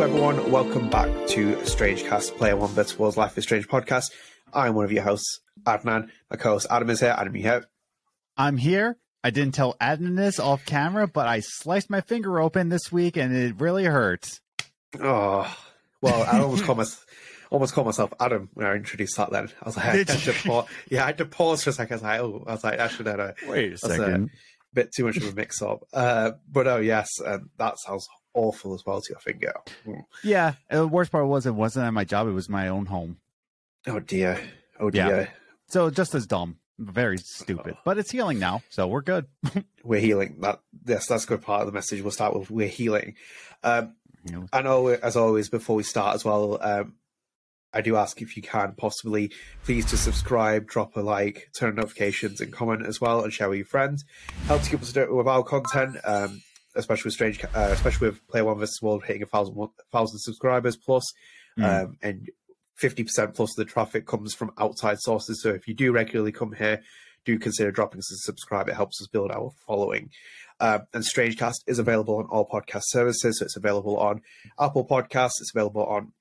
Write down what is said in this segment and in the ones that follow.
Hello, everyone. Welcome back to Strange Cast, Player One Versus Life is Strange podcast. I'm one of your hosts, Adnan. My co-host Adam is here. Adam, you here? I'm here. I didn't tell Adnan this off camera, but I sliced my finger open this week, and it really hurts. Oh, well, I almost called myself, almost called myself Adam when I introduced that. Then I was like, I had to pause. Yeah, I had to pause for a second. I was like, oh, I was like, actually, no, no. Wait a second. A bit too much of a mix-up. Uh, but oh yes, um, that sounds awful as well to your finger. Mm. Yeah, the worst part was it wasn't at my job; it was my own home. Oh dear. Oh dear. Yeah. So just as dumb, very stupid, but it's healing now, so we're good. we're healing. That yes, that's a good part of the message. We'll start with we're healing. Um, I know, as always, before we start as well, um, I do ask if you can possibly please to subscribe, drop a like, turn on notifications, and comment as well, and share with your friends. Helps keep us with our content. Um, especially with Strange, uh, especially with Player One versus World hitting a thousand thousand subscribers plus, mm. um, and fifty percent plus of the traffic comes from outside sources. So if you do regularly come here, do consider dropping us a subscribe. It helps us build our following. Um, and Strangecast is available on all podcast services. So it's available on Apple Podcasts. It's available on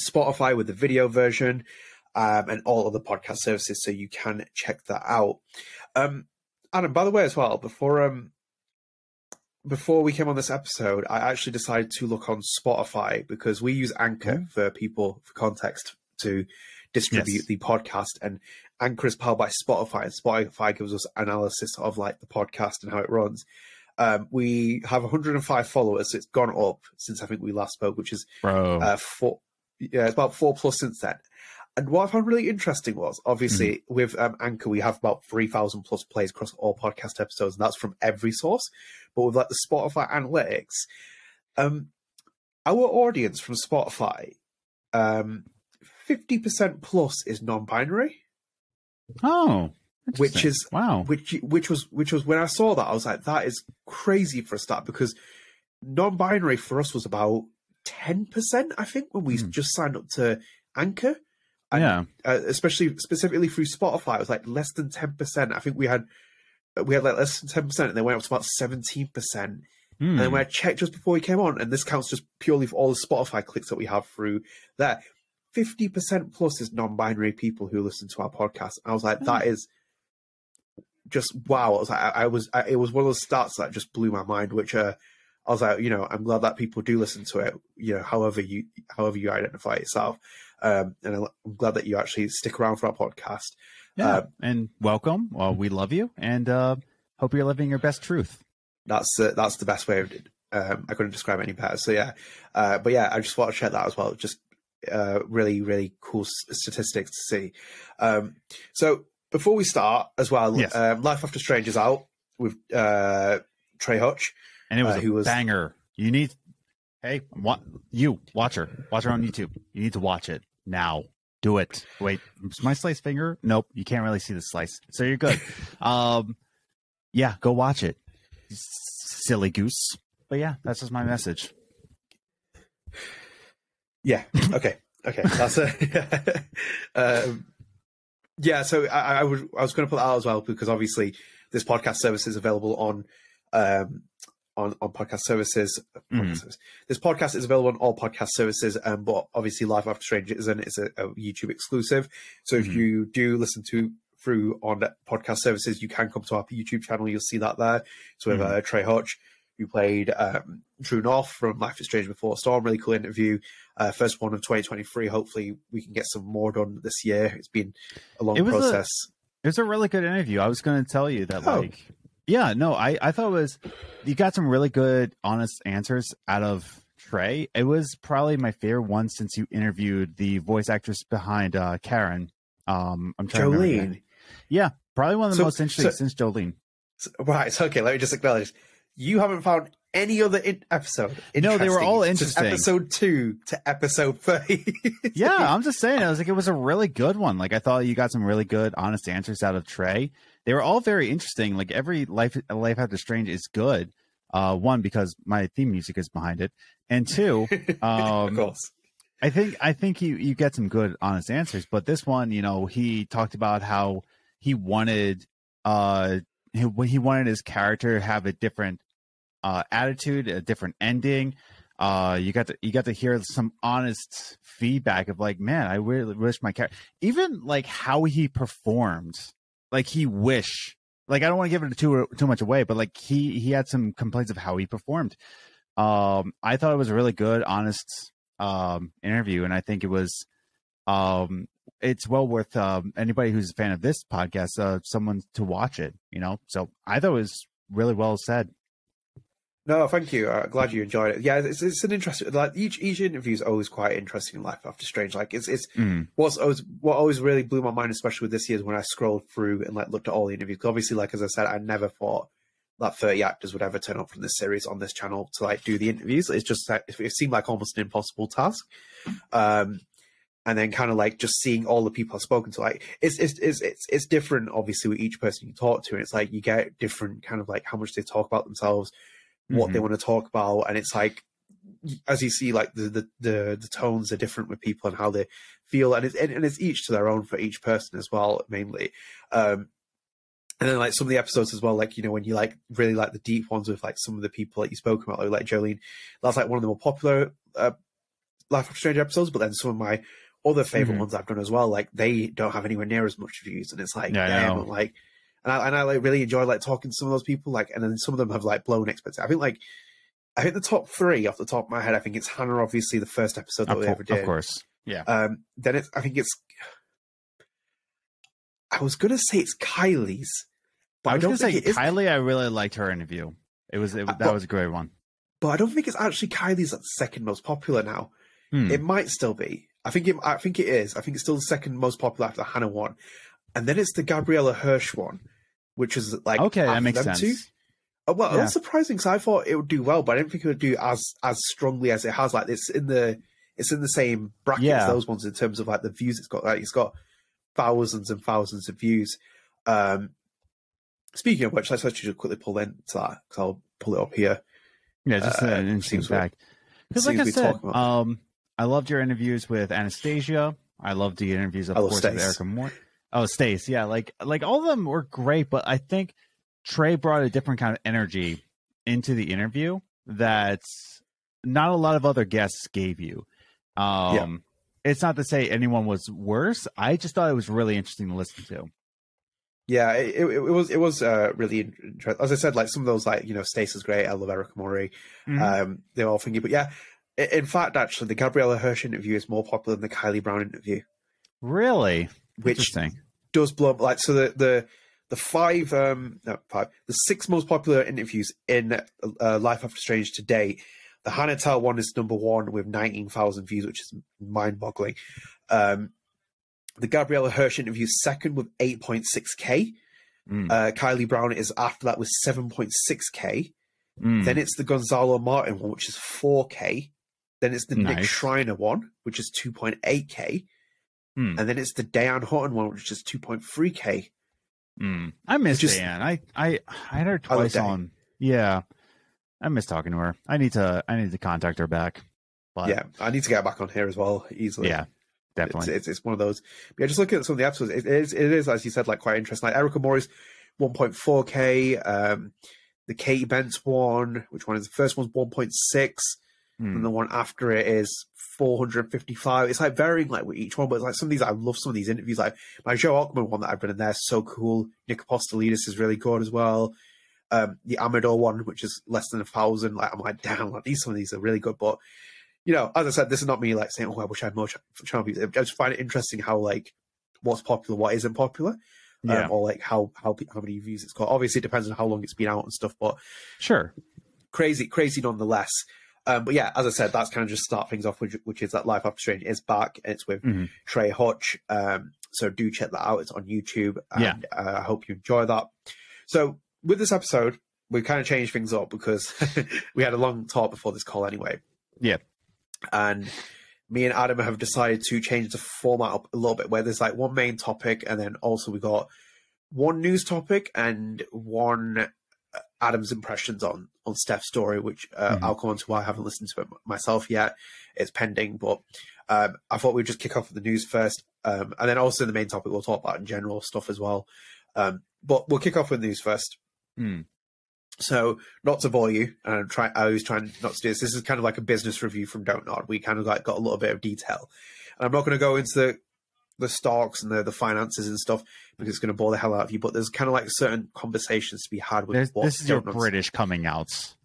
Spotify with the video version. Um, and all other podcast services, so you can check that out. Um, Adam, by the way, as well, before um, before we came on this episode, I actually decided to look on Spotify because we use Anchor mm. for people, for context, to distribute yes. the podcast. And Anchor is powered by Spotify, and Spotify gives us analysis of like the podcast and how it runs. Um, we have 105 followers. So it's gone up since I think we last spoke, which is uh, four. Yeah, it's about four plus since then. And what I found really interesting was obviously mm-hmm. with um, Anchor, we have about 3,000 plus plays across all podcast episodes, and that's from every source. But with like the Spotify analytics, um, our audience from Spotify, um, 50% plus is non binary. Oh, which is wow which which was which was when i saw that i was like that is crazy for a start because non-binary for us was about 10% i think when we mm. just signed up to anchor and, yeah. Uh, especially specifically through Spotify, it was like less than ten percent. I think we had we had like less than ten percent, and then went up to about seventeen percent. Mm. And then when I checked just before we came on, and this counts just purely for all the Spotify clicks that we have through there, fifty percent plus is non-binary people who listen to our podcast. And I was like, mm. that is just wow. I was like, I, I was, I, it was one of those stats that just blew my mind. Which uh, I was like, you know, I'm glad that people do listen to it. You know, however you, however you identify yourself. Um, and I'm glad that you actually stick around for our podcast. Yeah, uh, and welcome. Well, we love you, and uh, hope you're living your best truth. That's uh, that's the best way of. Um, I couldn't describe it any better. So yeah, uh, but yeah, I just want to share that as well. Just uh, really, really cool statistics to see. Um, so before we start, as well, yes. um, Life After Strange is out with uh, Trey Hutch, and it was uh, a was, banger. You need, hey, what you watch her, watch her on YouTube. You need to watch it now. Do it. Wait, my slice finger? Nope, you can't really see the slice, so you're good. um, yeah, go watch it, silly goose. But yeah, that's just my message. Yeah. Okay. Okay. That's a. um, yeah. So I, I would. I was going to put that out as well because obviously this podcast service is available on um, on, on podcast services. Mm. This podcast is available on all podcast services, um, but obviously Life After Strange isn't. It's a, a YouTube exclusive. So if mm-hmm. you do listen to through on podcast services, you can come to our YouTube channel. You'll see that there. So we have mm. uh, Trey Hutch, who played um, True North from Life is Strange Before Storm. Really cool interview. Uh, first one of 2023. Hopefully, we can get some more done this year. It's been a long it process. A, it was a really good interview. I was going to tell you that, oh. like, yeah, no, I, I thought it was you got some really good, honest answers out of Trey. It was probably my favorite one since you interviewed the voice actress behind uh, Karen. Um, I'm trying Jolene. Yeah, probably one of the so, most interesting so, since Jolene. So, right. So, okay, let me just acknowledge you haven't found any other in- episode. No, they were all interesting. Episode two to episode thirty. yeah, I'm just saying. I was like, it was a really good one. Like, I thought you got some really good, honest answers out of Trey they were all very interesting. Like every life life after strange is good. Uh, one because my theme music is behind it, and two, um, of course. I think I think you you get some good honest answers, but this one, you know, he talked about how he wanted uh he, he wanted his character to have a different uh attitude, a different ending. uh, you got to you got to hear some honest feedback of like, man, I really wish my character, even like how he performed, like he wish, like I don't want to give it too too much away, but like he he had some complaints of how he performed. Um, I thought it was a really good, honest um interview, and I think it was um it's well worth um, anybody who's a fan of this podcast, uh, someone to watch it. You know, so I thought it was really well said. No, thank you. Uh, glad you enjoyed it. Yeah, it's, it's an interesting. Like each each interview is always quite interesting Life After Strange. Like it's it's mm. what's always what always really blew my mind, especially with this year, is when I scrolled through and like looked at all the interviews. Obviously, like as I said, I never thought that 30 actors would ever turn up from this series on this channel to like do the interviews. It's just like it seemed like almost an impossible task. Um, and then kind of like just seeing all the people I've spoken to, like it's it's it's it's, it's different, obviously, with each person you talk to, and it's like you get different kind of like how much they talk about themselves, what mm-hmm. they want to talk about, and it's like as you see, like the, the the the, tones are different with people and how they feel, and it's and it's each to their own for each person as well, mainly. Um, and then like some of the episodes as well, like you know when you like really like the deep ones with like some of the people that you spoke about, like Jolene, that's like one of the more popular uh, Life of Strange episodes. But then some of my other favorite mm-hmm. ones I've done as well, like they don't have anywhere near as much views, and it's like, yeah, damn, like, and I and I like really enjoy like talking to some of those people, like, and then some of them have like blown expectations. I think like, I think the top three off the top of my head, I think it's Hannah, obviously the first episode that of we ever did, of course, yeah. Um, then it's I think it's, I was gonna say it's Kylie's, but I, I don't think say Kylie. I really liked her interview. It was it, uh, that but, was a great one, but I don't think it's actually Kylie's that's second most popular now. Hmm. It might still be. I think it. I think it is. I think it's still the second most popular after the Hannah one, and then it's the Gabriela Hirsch one, which is like okay, that makes sense. Two. Uh, well, yeah. that's surprising because I thought it would do well, but I didn't think it would do as as strongly as it has. Like it's in the it's in the same bracket yeah. as those ones in terms of like the views it's got. Like it's got thousands and thousands of views. Um, speaking of which, let's actually just quickly pull into that because I'll pull it up here. Yeah, just uh, an interesting fact. Because, like I said, um, I loved your interviews with Anastasia. I loved the interviews, of course, Stace. with Erika Mori. Oh, Stace, yeah, like like all of them were great, but I think Trey brought a different kind of energy into the interview that not a lot of other guests gave you. Um, yeah. It's not to say anyone was worse. I just thought it was really interesting to listen to. Yeah, it, it, it was it was uh, really interesting. As I said, like some of those, like you know, Stace is great. I love Erika Mori. Mm-hmm. Um, they're all thingy, but yeah, in fact, actually, the Gabriella Hirsch interview is more popular than the Kylie Brown interview. Really? Which does blow up. Like, so the the the five, um, no, five, the six most popular interviews in uh, Life After Strange to date. The Hannah Telle one is number one with 19,000 views, which is mind boggling. Um, the Gabriella Hirsch interview is second with 8.6k. Mm. Uh, Kylie Brown is after that with 7.6k. Mm. Then it's the Gonzalo Martin one, which is 4k. Then it's the nice. Nick Schreiner one, which is 2.8k. Mm. And then it's the Dayeanne Hutton one, which is 2.3k. Mm. I miss just, Dan. I, I I had her twice on. Yeah. I miss talking to her. I need to I need to contact her back. But yeah, I need to get back on here as well easily. Yeah, definitely. It's, it's, it's one of those. But yeah, just looking at some of the episodes, it is it is as you said, like quite interesting. Like Erica Morris, 1.4k. Um, the Katy Bentz one, which one is the first one's 1.6 mm. and the one after it is 455. It's like varying like with each one, but it's like some of these I love some of these interviews. Like my Joe Ochman one that I've been in there, so cool. Nick Apostolides is really good as well. Um, the Amador one, which is less than a thousand, like I'm like, damn, like these some of these are really good. But you know, as I said, this is not me like saying, oh, I wish I had more channel views. I just find it interesting how like what's popular, what isn't popular. Um, yeah. Um, or like how how how many views it's got. Obviously, it depends on how long it's been out and stuff. But sure, crazy, crazy nonetheless. Um, but yeah, as I said, that's kind of just start things off, which, which is that Life After Strange is back. It's with mm-hmm. Trey Hutch. Um, so do check that out. It's on YouTube. And, yeah. Uh, I hope you enjoy that. So with this episode, we kind of changed things up because we had a long talk before this call anyway. Yeah. And me and Adam have decided to change the format up a little bit where there's like one main topic and then also we got one news topic and one Adam's impressions on on Steph's story, which uh, mm-hmm. I'll come on to. Why I haven't listened to it myself yet; it's pending. But um, I thought we'd just kick off with the news first, um, and then also the main topic we'll talk about in general stuff as well. Um, but we'll kick off with news first. Mm. So, not to bore you, and I'm try, I was trying not to do this. This is kind of like a business review from Don't Nod. We kind of like got a little bit of detail, and I'm not going to go into the the stocks and the, the finances and stuff because it's going to bore the hell out of you. But there's kind of like certain conversations to be had with. this is your British coming outs.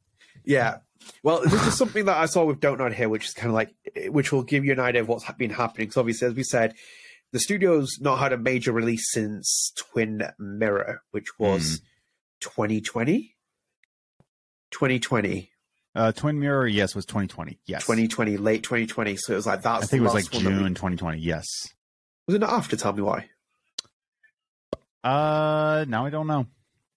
Yeah. Well, this is something that I saw with Don't Nod here, which is kind of like, which will give you an idea of what's been happening. Because obviously, as we said, the studio's not had a major release since Twin Mirror, which was mm. 2020. 2020. Uh, Twin Mirror, yes, was 2020. Yes, 2020, late 2020. So it was like that. I think it was like June 2020. Yes. Was it not after? Tell me why. Uh, now I don't know.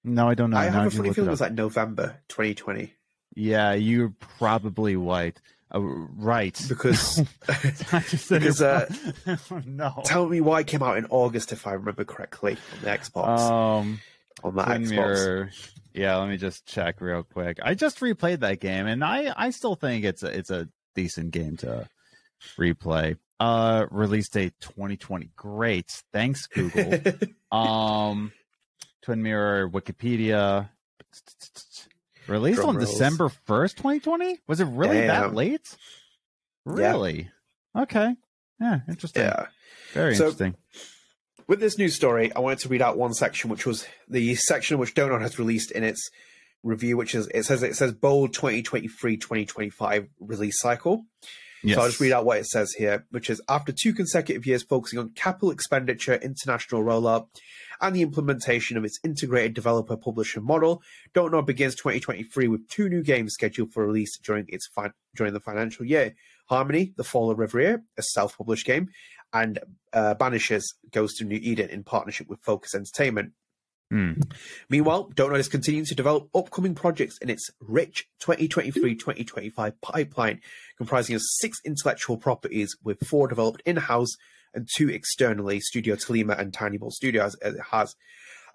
No, I don't know. I now have a funny feeling it, it was like November 2020. Yeah, you're probably right. Uh, right. Because, because uh, no. Tell me why it came out in August, if I remember correctly, on the Xbox. Um, on that Xbox. Mirror. Yeah, let me just check real quick. I just replayed that game, and I I still think it's a it's a decent game to replay. Uh, release date 2020. Great. Thanks, Google. um, Twin Mirror, Wikipedia. Released Drum on rolls. December 1st, 2020? Was it really Damn. that late? Really? Yeah. Okay. Yeah, interesting. Yeah. Very so, interesting. With this news story, I wanted to read out one section, which was the section which Don't has released in its review, which is it says it says bold 2023-2025 release cycle. Yes. So I'll just read out what it says here, which is after two consecutive years focusing on capital expenditure, international rollout, and the implementation of its integrated developer publisher model, Don't Nod begins 2023 with two new games scheduled for release during its during the financial year. Harmony, The Fall of Reverie, a self-published game, and uh, Banishers Ghost of New Eden in partnership with Focus Entertainment. Mm. Meanwhile, Don't is continuing to develop upcoming projects in its rich 2023-2025 pipeline, comprising of six intellectual properties with four developed in-house and two externally, Studio Tolima and Tiny Bull Studios, as it has.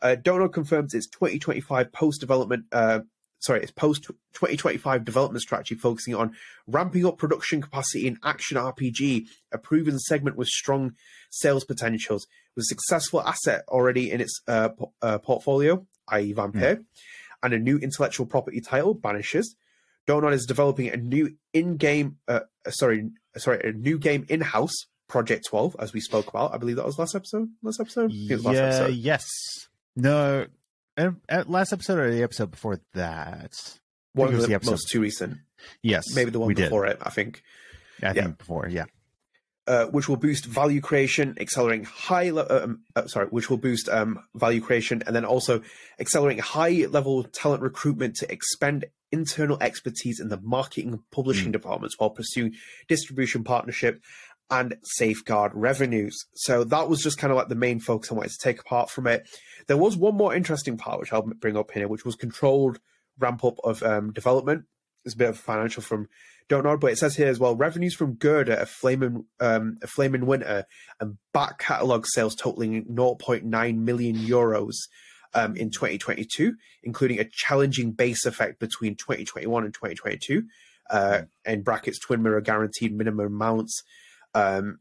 Uh, Don't confirms its 2025 post-development uh, sorry, its post 2025 development strategy focusing on ramping up production capacity in action RPG, a proven segment with strong sales potentials, with a successful asset already in its uh, uh, portfolio, i.e., Vampyr, mm. and a new intellectual property title, Banishers. Don't is developing a new in-game, uh, sorry, sorry, a new game in-house, Project 12, as we spoke about. I believe that was last episode. Last episode. Yeah. Last episode. Yes. No, at last episode or the episode before that? One of the, the most too recent. Yes, maybe the one before did. it. I think. I yeah. think before, yeah. Uh, which will boost value creation, accelerating high. Le- uh, um, uh, sorry, which will boost um, value creation, and then also accelerating high level talent recruitment to expand internal expertise in the marketing and publishing mm. departments while pursuing distribution partnership and safeguard revenues. So that was just kind of like the main focus I wanted to take apart from it. There was one more interesting part, which I'll bring up here, which was controlled ramp up of um, development. It's a bit of financial from Don't Nod, but it says here as well revenues from Gerda, a flaming, um, a Flame in Winter, and back catalogue sales totaling 0.9 million euros um, in 2022, including a challenging base effect between 2021 and 2022. Uh, in brackets, twin mirror guaranteed minimum amounts. Um,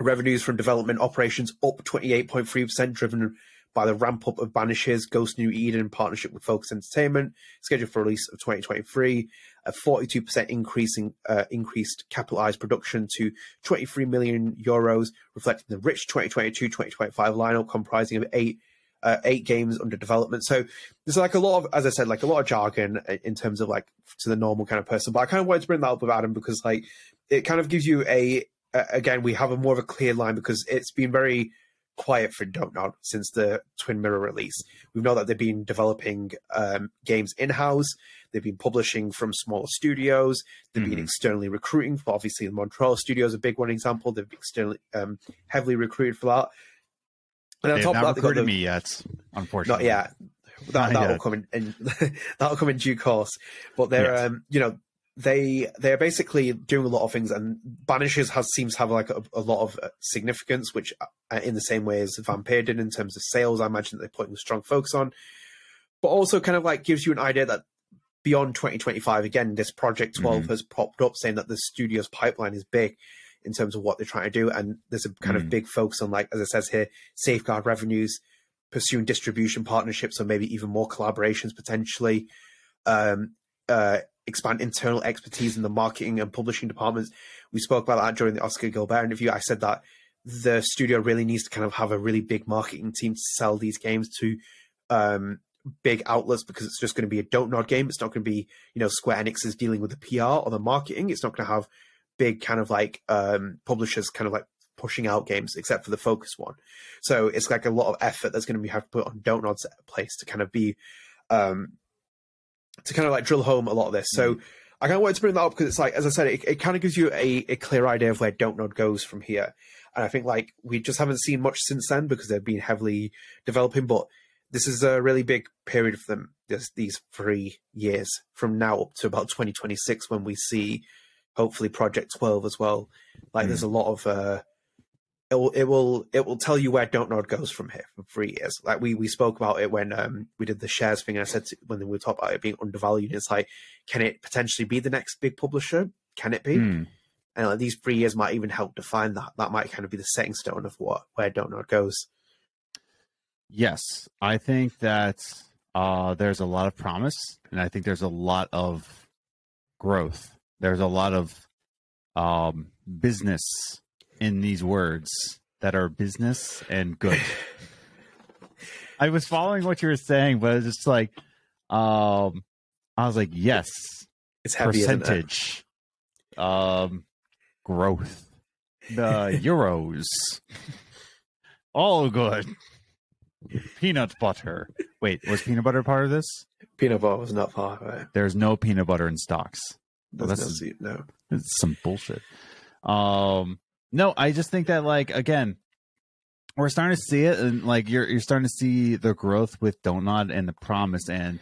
revenues from development operations up 28.3%, driven by the ramp up of Banishers, Ghost New Eden in partnership with Focus Entertainment, scheduled for release of 2023. A 42% increase in uh, increased capitalized production to 23 million euros, reflecting the rich 2022-2025 lineup comprising of eight uh, eight games under development. So there's like a lot of, as I said, like a lot of jargon in terms of like to the normal kind of person. But I kind of wanted to bring that up with Adam because like it kind of gives you a, again we have a more of a clear line because it's been very quiet for Don't Nod since the Twin Mirror release. We know that they've been developing um, games in house. They've been publishing from smaller studios. They've mm-hmm. been externally recruiting for obviously the Montreal studio is a big one example. They've been externally um, heavily recruited for that. And on top of that, recruited the, me yet, unfortunately. Not yet. That, that'll come in, in that'll come in due course. But they're yes. um, you know they they're basically doing a lot of things, and Banishers has seems to have like a, a lot of uh, significance, which uh, in the same way as Vampyr did in terms of sales, I imagine they're putting a strong focus on, but also kind of like gives you an idea that beyond 2025, again, this Project 12 mm-hmm. has popped up saying that the studio's pipeline is big in terms of what they're trying to do, and there's a kind mm-hmm. of big focus on like as it says here, safeguard revenues. pursuing distribution partnerships or maybe even more collaborations potentially. Um, uh, expand internal expertise in the marketing and publishing departments. We spoke about that during the Oskar Guilbert interview. I said that the studio really needs to kind of have a really big marketing team to sell these games to um, big outlets because it's just going to be a don't nod game. It's not going to be, you know, Square Enix is dealing with the PR or the marketing. It's not going to have big kind of like um, publishers kind of like pushing out games except for the focus one. So it's like a lot of effort that's going to be have to put on don't nod's place to kind of be um, to kind of like drill home a lot of this. So mm-hmm. I kind of wanted to bring that up because it's like, as I said, it, it kind of gives you a, a clear idea of where Don't Nod goes from here. And I think like we just haven't seen much since then because they've been heavily developing. But this is a really big period for them. This, these three years from now up to about 2026 when we see hopefully Project 12 as well. Like mm. there's a lot of uh, it will it will it will tell you where Don't Nod goes from here for three years. Like we we spoke about it when um we did the shares thing. I said to, when we were talking about it being undervalued, it's like, can it potentially be the next big publisher? Can it be? Mm. And like these three years might even help define that. That might kind of be the setting stone of what where Don't Nod goes. Yes, I think that uh, there's a lot of promise, and I think there's a lot of growth. There's a lot of um, business in these words that are business and good. I was following what you were saying, but it's just like, um, I was like, yes, it's heavy, percentage, um, growth, the euros, all good. Peanut butter. Wait, was peanut butter part of this? Peanut butter was not part of it. There's no peanut butter in stocks. Well, that's no, no. It's some bullshit. Um, no, I just think that like again, we're starting to see it, and like you're you're starting to see the growth with Nod and the promise, and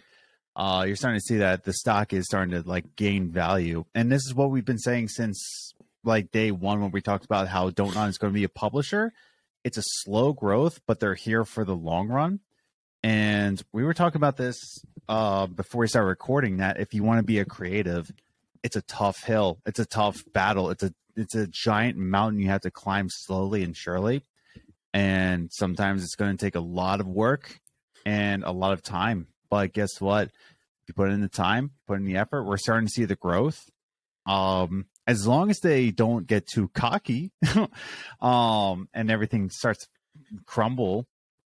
uh, you're starting to see that the stock is starting to like gain value, and this is what we've been saying since like day one when we talked about how Nod is going to be a publisher. It's a slow growth, but they're here for the long run. And we were talking about this uh, before we started recording that if you want to be a creative, it's a tough hill. It's a tough battle. It's a it's a giant mountain you have to climb slowly and surely. And sometimes it's going to take a lot of work and a lot of time. But guess what? You put in the time put in the effort we're starting to see the growth. Um as long as they don't get too cocky um and everything starts crumble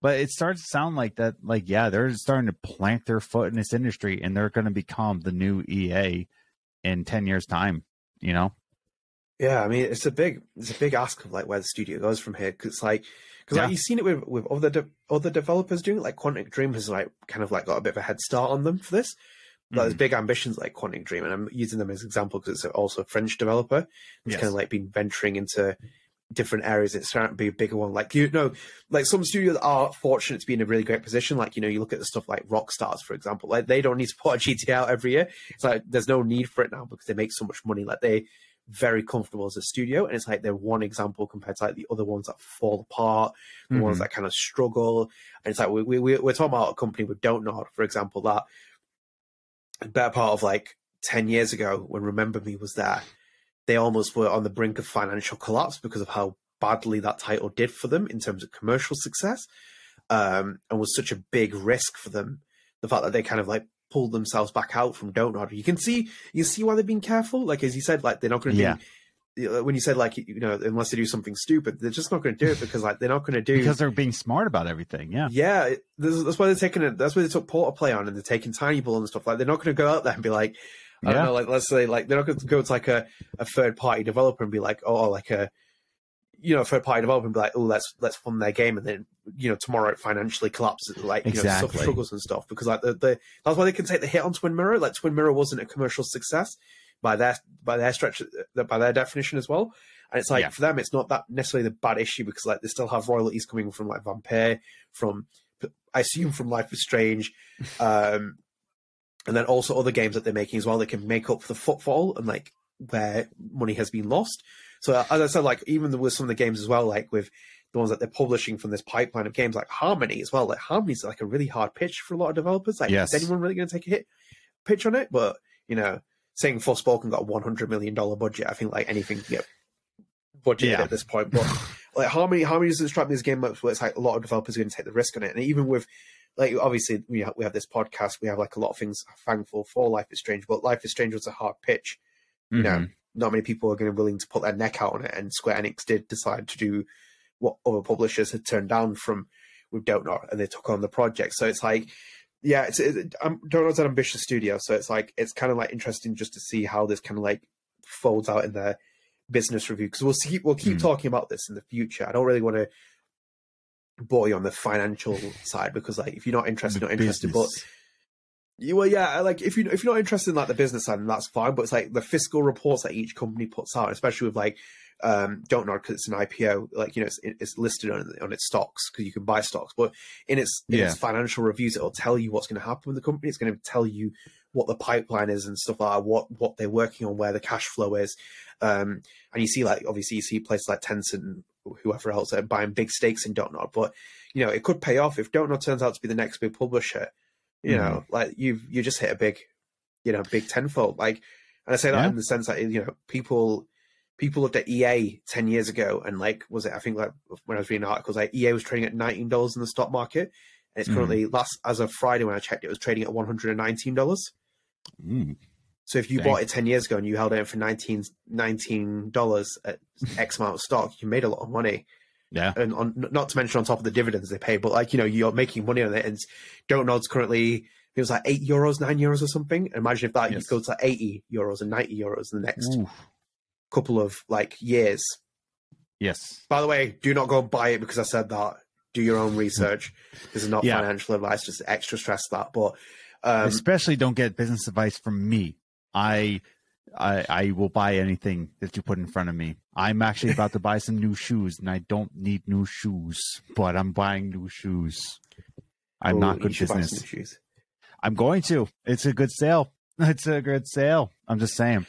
but it starts to sound like that like yeah they're starting to plant their foot in this industry and they're going to become the new ea in 10 years time you know yeah, I mean it's a big it's a big ask of like where the studio goes from here because like because yeah. like you've seen it with with other de- other developers doing it. Like Quantic Dream has like kind of like got a bit of a head start on them for this. But mm. there's big ambitions like Quantic Dream, and I'm using them as an example because it's also a French developer. It's yes. kind of like been venturing into different areas. It's starting to be a bigger one. Like you know, like some studios are fortunate to be in a really great position. Like you know, you look at the stuff like Rockstars, for example. Like they don't need to put a GTA out every year. It's like there's no need for it now because they make so much money. Like they very comfortable as a studio, and it's like they're one example compared to like the other ones that fall apart, the mm-hmm. ones that kind of struggle. And it's like we, we we're talking about a company with Don't Nod, for example, that a better part of like ten years ago when Remember Me was there, they almost were on the brink of financial collapse because of how badly that title did for them in terms of commercial success, um, and was such a big risk for them. The fact that they kind of like pulled themselves back out from Don't Nod. You can see you see why they're being careful. Like as you said, like they're not going to yeah. do. When you said like you know unless they do something stupid, they're just not going to do it because like they're not going to do because they're being smart about everything. Yeah, yeah. That's why they're taking it. That's why they took PortaPlay on and they're taking Tiny Bull and stuff. Like they're not going to go out there and be like, I don't know, like let's say like they're not going to go to like a, a third party developer and be like, oh, like a you know, third party developer and be like, oh, let's let's fund their game, and then you know tomorrow it financially collapses, like you exactly. know, struggles and stuff because like the, the that's why they can take the hit on Twin Mirror. Like Twin Mirror wasn't a commercial success by their by their stretch by their definition as well. And it's like yeah. for them, it's not that necessarily the bad issue because like they still have royalties coming from like Vampyr, from I assume from Life is Strange, um, and then also other games that they're making as well. They can make up for the footfall and like where money has been lost. So as I said, like even with some of the games as well, like with the ones that they're publishing from this pipeline of games, like Harmony as well. Like Harmony's like a really hard pitch for a lot of developers. Like, yes. is anyone really going to take a hit pitch on it? But you know, saying Forspoken got a one hundred million dollar budget, I think like anything can get budgeted yeah. at this point. But like how many does it strike me as game where it's like a lot of developers are going to take the risk on it, and even with like obviously we have, we have this podcast, we have like a lot of things thankful for Life is Strange, but Life is Strange was a hard pitch. You mm-hmm. know, not many people are going to be willing to put their neck out on it, and Square Enix did decide to do what other publishers had turned down from with Dontnod, and they took on the project. So it's like, yeah, it's it, um, Dontnod's an ambitious studio, so it's like it's kind of like interesting just to see how this kind of like folds out in their business review because we'll see we'll keep mm. talking about this in the future. I don't really want to you on the financial side because like if you're not interested, the not interested, but you well, yeah, like if you if you're not interested in like the business side, then that's fine. But it's like the fiscal reports that each company puts out, especially with like um, know because it's an IPO, like you know, it's, it's listed on on its stocks because you can buy stocks. But in its in yeah. its financial reviews, it'll tell you what's going to happen with the company. It's going to tell you what the pipeline is and stuff like that, what what they're working on, where the cash flow is. Um, and you see, like obviously, you see places like Tencent, whoever else, are buying big stakes in Dontnod. But you know, it could pay off if Dontnod turns out to be the next big publisher you know, mm. like you've you just hit a big, you know, big tenfold. Like, and I say that yeah. in the sense that you know people people looked at EA ten years ago and like was it? I think like when I was reading articles, like EA was trading at nineteen dollars in the stock market, and it's currently mm. last as of Friday when I checked, it was trading at one hundred and nineteen dollars. Mm. So if you Dang. bought it ten years ago and you held it for 19 dollars at X amount of stock, you made a lot of money. Yeah. And on, not to mention on top of the dividends they pay, but like, you know, you're making money on it. And Dontnod's currently, it was like eight euros, nine euros or something. Imagine if that yes. goes to 80 euros and 90 euros in the next couple of like years. Yes. By the way, do not go buy it because I said that. Do your own research. this is not yeah. financial advice, just extra stress that. But um, especially don't get business advice from me. I I, I will buy anything that you put in front of me. I'm actually about to buy some new shoes, and I don't need new shoes, but I'm buying new shoes. I'm oh, not good business. I'm going to. It's a good sale. It's a good sale. I'm just saying.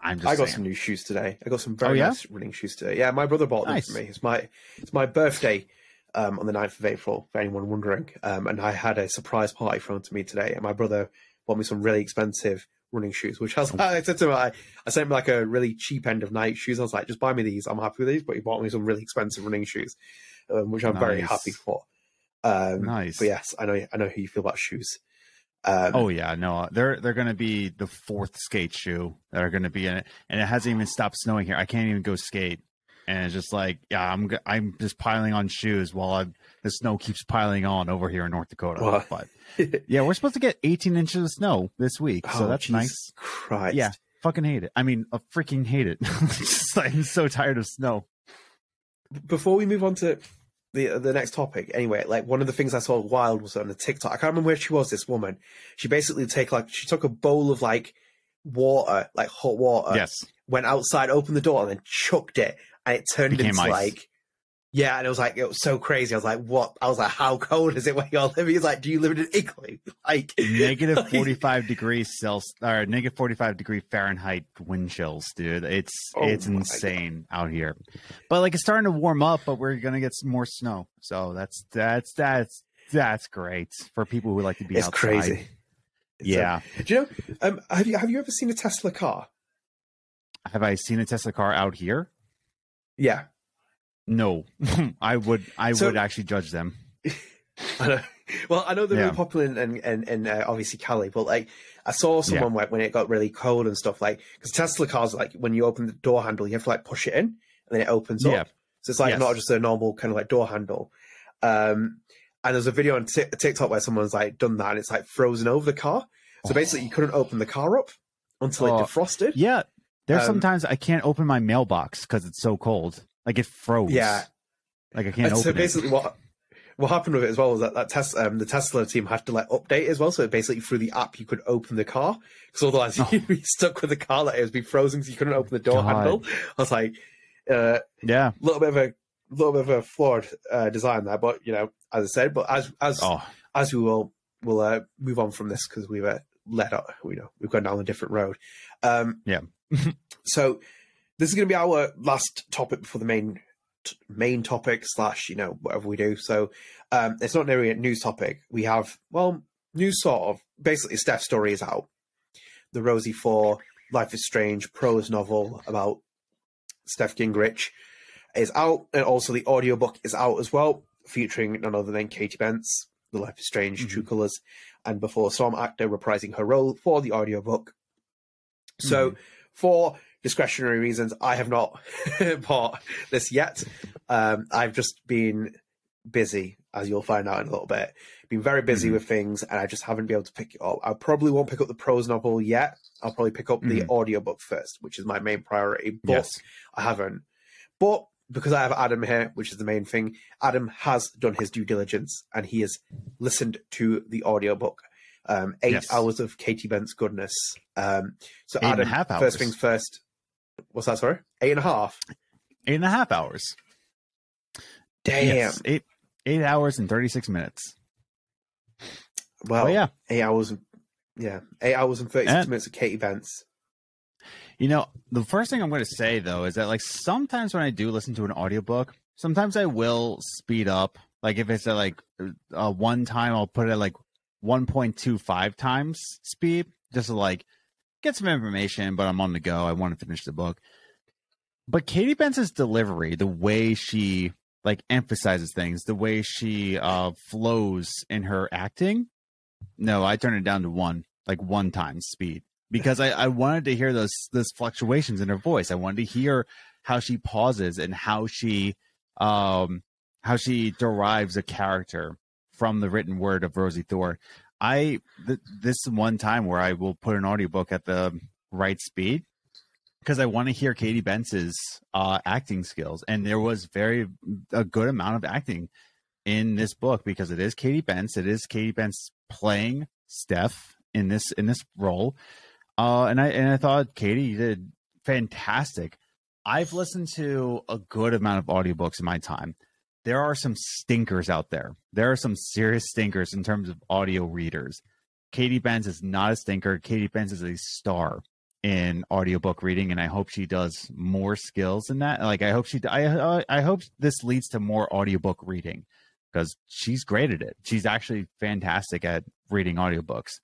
I'm just. I got saying. some new shoes today. I got some very oh, yeah? nice running shoes today. Yeah, my brother bought nice. them for me. It's my it's my birthday um, on the 9th of April. For anyone wondering, um, and I had a surprise party thrown to me today, and my brother bought me some really expensive running shoes, which I was like, I said to him, I, I sent him like a really cheap end of night shoes. I was like, just buy me these. I'm happy with these. But he bought me some really expensive running shoes, um, which I'm nice. very happy for. Um, nice. But yes, I know, I know how you feel about shoes. Um, oh yeah, no, they're they're going to be the fourth skate shoe that are going to be in it, and it hasn't even stopped snowing here. I can't even go skate, and it's just like, yeah, I'm I'm just piling on shoes while I'm the snow keeps piling on over here in North Dakota. Well, but yeah, we're supposed to get 18 inches of snow this week, so oh, that's nice. Christ. Yeah, fucking hate it. I mean, I freaking hate it. I'm so tired of snow. Before we move on to the uh, the next topic, anyway, like one of the things I saw wild was on the TikTok. I can't remember where she was. This woman, she basically take like she took a bowl of like water, like hot water. Yes. Went outside, opened the door, and then chucked it, and it turned Became into ice. like yeah, and it was like it was so crazy. I was like, "What?" I was like, "How cold is it where you're living?" He's like, "Do you live in an igloo?" Like negative forty five degrees Celsius or negative forty five degree Fahrenheit wind chills, dude. It's oh it's insane God. out here. But like it's starting to warm up, but we're gonna get some more snow. So that's that's that's that's great for people who like to be it's outside. crazy. Yeah. Do you know? Um, have you have you ever seen a Tesla car? Have I seen a Tesla car out here? Yeah. No, I would. I so, would actually judge them. I know. Well, I know they're yeah. really popular in, in, in uh, obviously Cali, but like I saw someone yeah. when it got really cold and stuff like because Tesla cars like when you open the door handle, you have to like push it in and then it opens yeah. up. So it's like yes. not just a normal kind of like door handle. Um, and there's a video on t- TikTok where someone's like done that and it's like frozen over the car. So oh. basically, you couldn't open the car up until oh. it defrosted. Yeah, there's um, sometimes I can't open my mailbox because it's so cold. Like it froze. Yeah. Like I can't. so basically, it. what what happened with it as well was that that test um, the Tesla team had to like update as well. So basically, through the app, you could open the car because otherwise oh. you'd be stuck with the car that like, it would be frozen, so you couldn't open the door God. handle. I was like, uh, yeah, a little bit of a little bit of a flawed uh, design there, but you know, as I said, but as as oh. as we will we'll uh, move on from this because we've uh, led up, you know, we've gone down a different road. Um, yeah. so this is going to be our last topic before the main main topic slash you know whatever we do. So um, it's not nearly a news topic. We have well news sort of basically Steph's story is out. The Rosiee Thor Life is Strange prose novel about Steph Gingrich. is out, and also the audiobook is out as well, featuring none other than Katy Bentz, The Life is Strange, mm-hmm. True Colors, and Before Storm actor reprising her role for the audiobook. So, mm-hmm. for discretionary reasons, I have not bought this yet. Um, I've just been busy, as you'll find out in a little bit. Been very busy mm-hmm. with things, and I just haven't been able to pick it up. I probably won't pick up the prose novel yet. I'll probably pick up mm-hmm. the audiobook first, which is my main priority. But yes. I haven't. But because I have Adam here, which is the main thing, Adam has done his due diligence and he has listened to the audiobook. Um, eight yes. hours of Katy Bentz's goodness. Um, so, eight Adam, first things first. What's that? Sorry, eight and a half. Eight and a half hours. Damn. Yes, eight eight hours and thirty six minutes. Well, oh, yeah, eight hours. Yeah, eight hours and thirty six minutes of Katy Bentz's. You know, the first thing I'm going to say though is that like sometimes when I do listen to an audiobook, sometimes I will speed up. Like if it's at like uh, one time, I'll put it at like 1.25 times speed just to like get some information, but I'm on the go. I want to finish the book. But Katy Bentz's delivery, the way she like emphasizes things, the way she uh flows in her acting, no, I turn it down to one, like one times speed because I, I wanted to hear those those fluctuations in her voice. I wanted to hear how she pauses and how she um how she derives a character from the written word of Rosiee Thor. I th- this one time where I will put an audiobook at the right speed because I want to hear Katy Bentz's uh, acting skills, and there was very a good amount of acting in this book because it is Katy Bentz. It is Katy Bentz playing Steph in this in this role, uh, and I and I thought Katy you did fantastic. I've listened to a good amount of audiobooks in my time. There are some stinkers out there. There are some serious stinkers in terms of audio readers. Katy Bentz is not a stinker. Katy Bentz is a star in audiobook reading and I hope she does more skills in that. Like I hope she I I hope this leads to more audiobook reading because she's great at it. She's actually fantastic at reading audiobooks.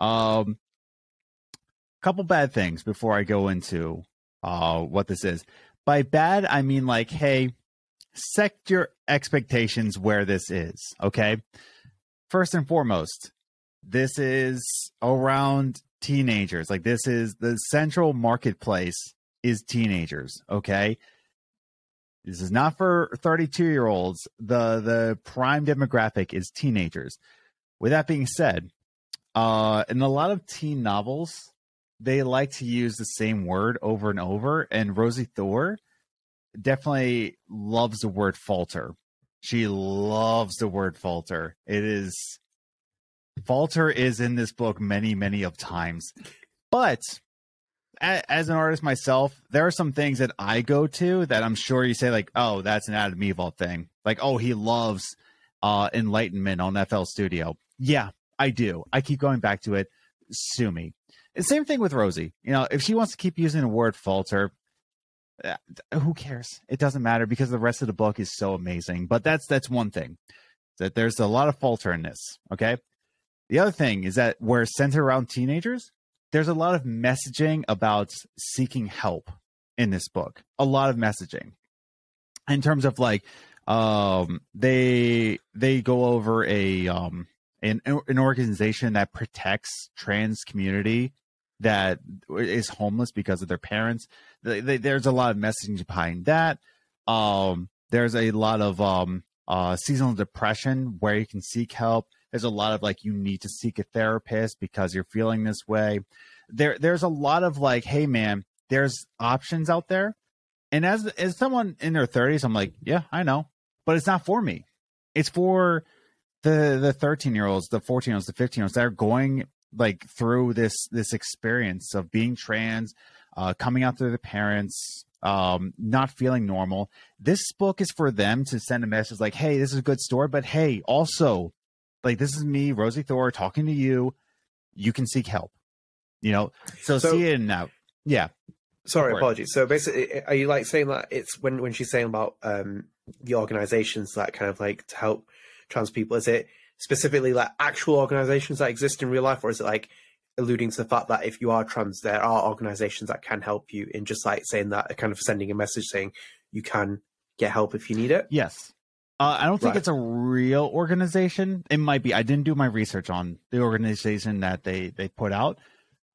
Um couple bad things before I go into uh, what this is. By bad, I mean like, hey, set your expectations where this is. Okay. First and foremost, this is around teenagers. Like, this is the central marketplace is teenagers. Okay. This is not for 32 year olds. The the prime demographic is teenagers. With that being said, uh, in a lot of teen novels, they like to use the same word over and over. And Rosiee Thor definitely loves the word falter. She loves the word falter. It is falter is in this book many, many of times. But as an artist myself, there are some things that I go to that I'm sure you say like, oh, that's an Adam Ewald thing. Like, oh, he loves uh enlightenment on FL Studio. Yeah, I do. I keep going back to it. Sue me. Same thing with Rosiee. You know, if she wants to keep using the word falter, who cares? It doesn't matter because the rest of the book is so amazing. But that's that's one thing. That there's a lot of falter in this. Okay. The other thing is that we're centered around teenagers. There's a lot of messaging about seeking help in this book. A lot of messaging in terms of like um they they go over a um an, an organization that protects trans community that is homeless because of their parents. There's a lot of messaging behind that. Um, there's a lot of um, uh, seasonal depression where you can seek help. There's a lot of like you need to seek a therapist because you're feeling this way. There, there's a lot of like, hey man, there's options out there. And as as someone in their 30s, I'm like, yeah, I know, but it's not for me. It's for the the 13 year olds, the 14 year olds, the 15 year olds that are going like through this this experience of being trans, uh, coming out to their parents, um, not feeling normal. This book is for them to send a message like, "Hey, this is a good story, but hey, also, like this is me, Rosiee Thor, talking to you. You can seek help." You know, so, so see it in now. Yeah. Sorry, apologies. So basically, are you like saying that it's when when she's saying about um the organizations that kind of like to help trans people? Is it specifically like actual organizations that exist in real life, or is it like alluding to the fact that if you are trans, there are organizations that can help you in just like saying that, kind of sending a message saying you can get help if you need it. Yes. Uh, I don't think right. it's a real organization. It might be. I didn't do my research on the organization that they they put out.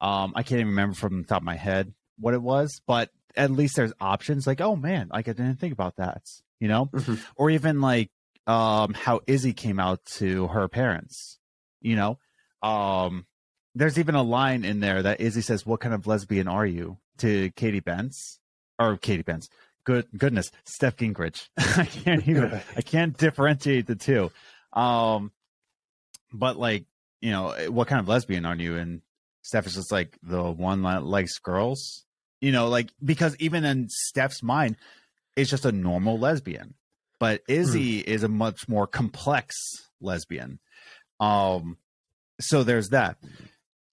Um, I can't even remember from the top of my head what it was, but at least there's options. Like, oh man, like I didn't think about that. You know, mm-hmm. or even like um, how Izzy came out to her parents. You know, um, there's even a line in there that Izzy says, "What kind of lesbian are you?" to Katy Bentz or Katy Bentz. Good goodness, Steph Gingrich. I can't even. I can't differentiate the two. Um, but like you know, what kind of lesbian are you? And Steph is just like the one that likes girls. You know, like because even in Steph's mind, it's just a normal lesbian. But Izzy mm. is a much more complex lesbian. Um, so there's that.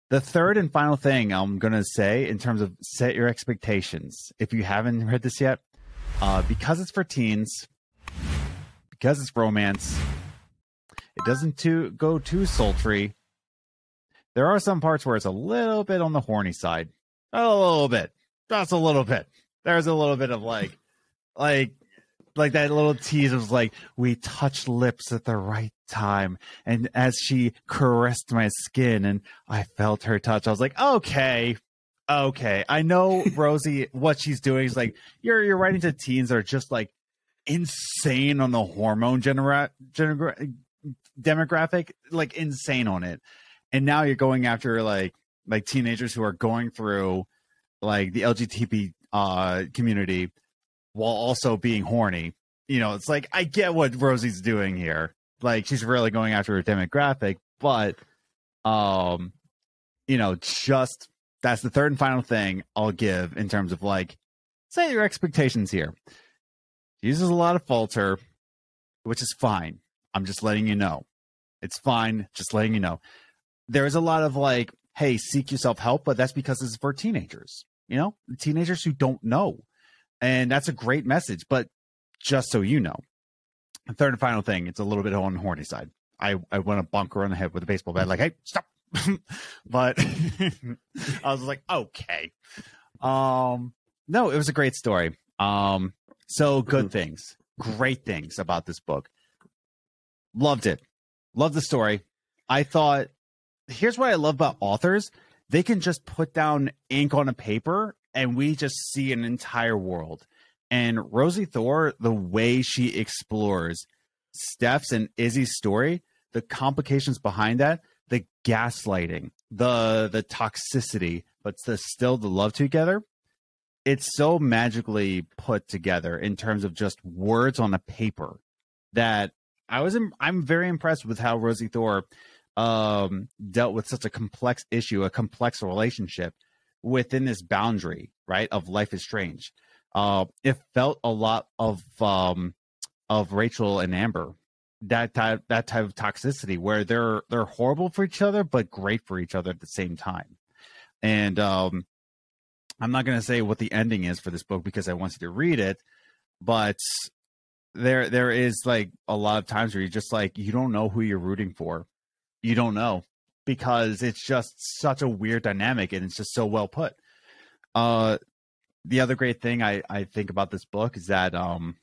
The third and final thing I'm going to say in terms of set your expectations. If you haven't read this yet, uh, because it's for teens, because it's romance, it doesn't too, go too sultry. There are some parts where it's a little bit on the horny side. A little bit. Just a little bit. There's a little bit of like, like like that little tease was like we touched lips at the right time and as she caressed my skin and i felt her touch i was like okay okay i know rosiee what she's doing is like you're you're writing to teens that are just like insane on the hormone genera- demographic like insane on it and now you're going after like like teenagers who are going through like the lgbt uh community while also being horny. You know, it's like I get what Rosiee's doing here. Like she's really going after her demographic, but um, you know, just that's the third and final thing I'll give in terms of like set your expectations here. She uses a lot of falter, which is fine. I'm just letting you know. It's fine, just letting you know. There is a lot of like, hey, seek yourself help, but that's because it's for teenagers, you know, teenagers who don't know. And that's a great message. But just so you know, third and final thing, it's a little bit on the horny side. I, I went a bunker on the head with a baseball bat, like, hey, stop. but I was like, okay. Um, no, it was a great story. Um, so good mm-hmm. things, great things about this book. Loved it. Loved the story. I thought, here's what I love about authors they can just put down ink on a paper and we just see an entire world. And Rosiee Thor, the way she explores Steph's and Izzy's story, the complications behind that, the gaslighting, the the toxicity, but the, still the love together. It's so magically put together in terms of just words on a paper that I was. I'm very impressed with how Rosiee Thor um, dealt with such a complex issue, a complex relationship within this boundary, right, of Life is Strange. Uh, it felt a lot of um, of Rachel and Amber, that type that type of toxicity where they're they're horrible for each other but great for each other at the same time. And um, I'm not going to say what the ending is for this book because I want you to read it, but there there is like a lot of times where you're just like you don't know who you're rooting for. You don't know because it's just such a weird dynamic and it's just so well put. Uh, the other great thing I, I think about this book is that um,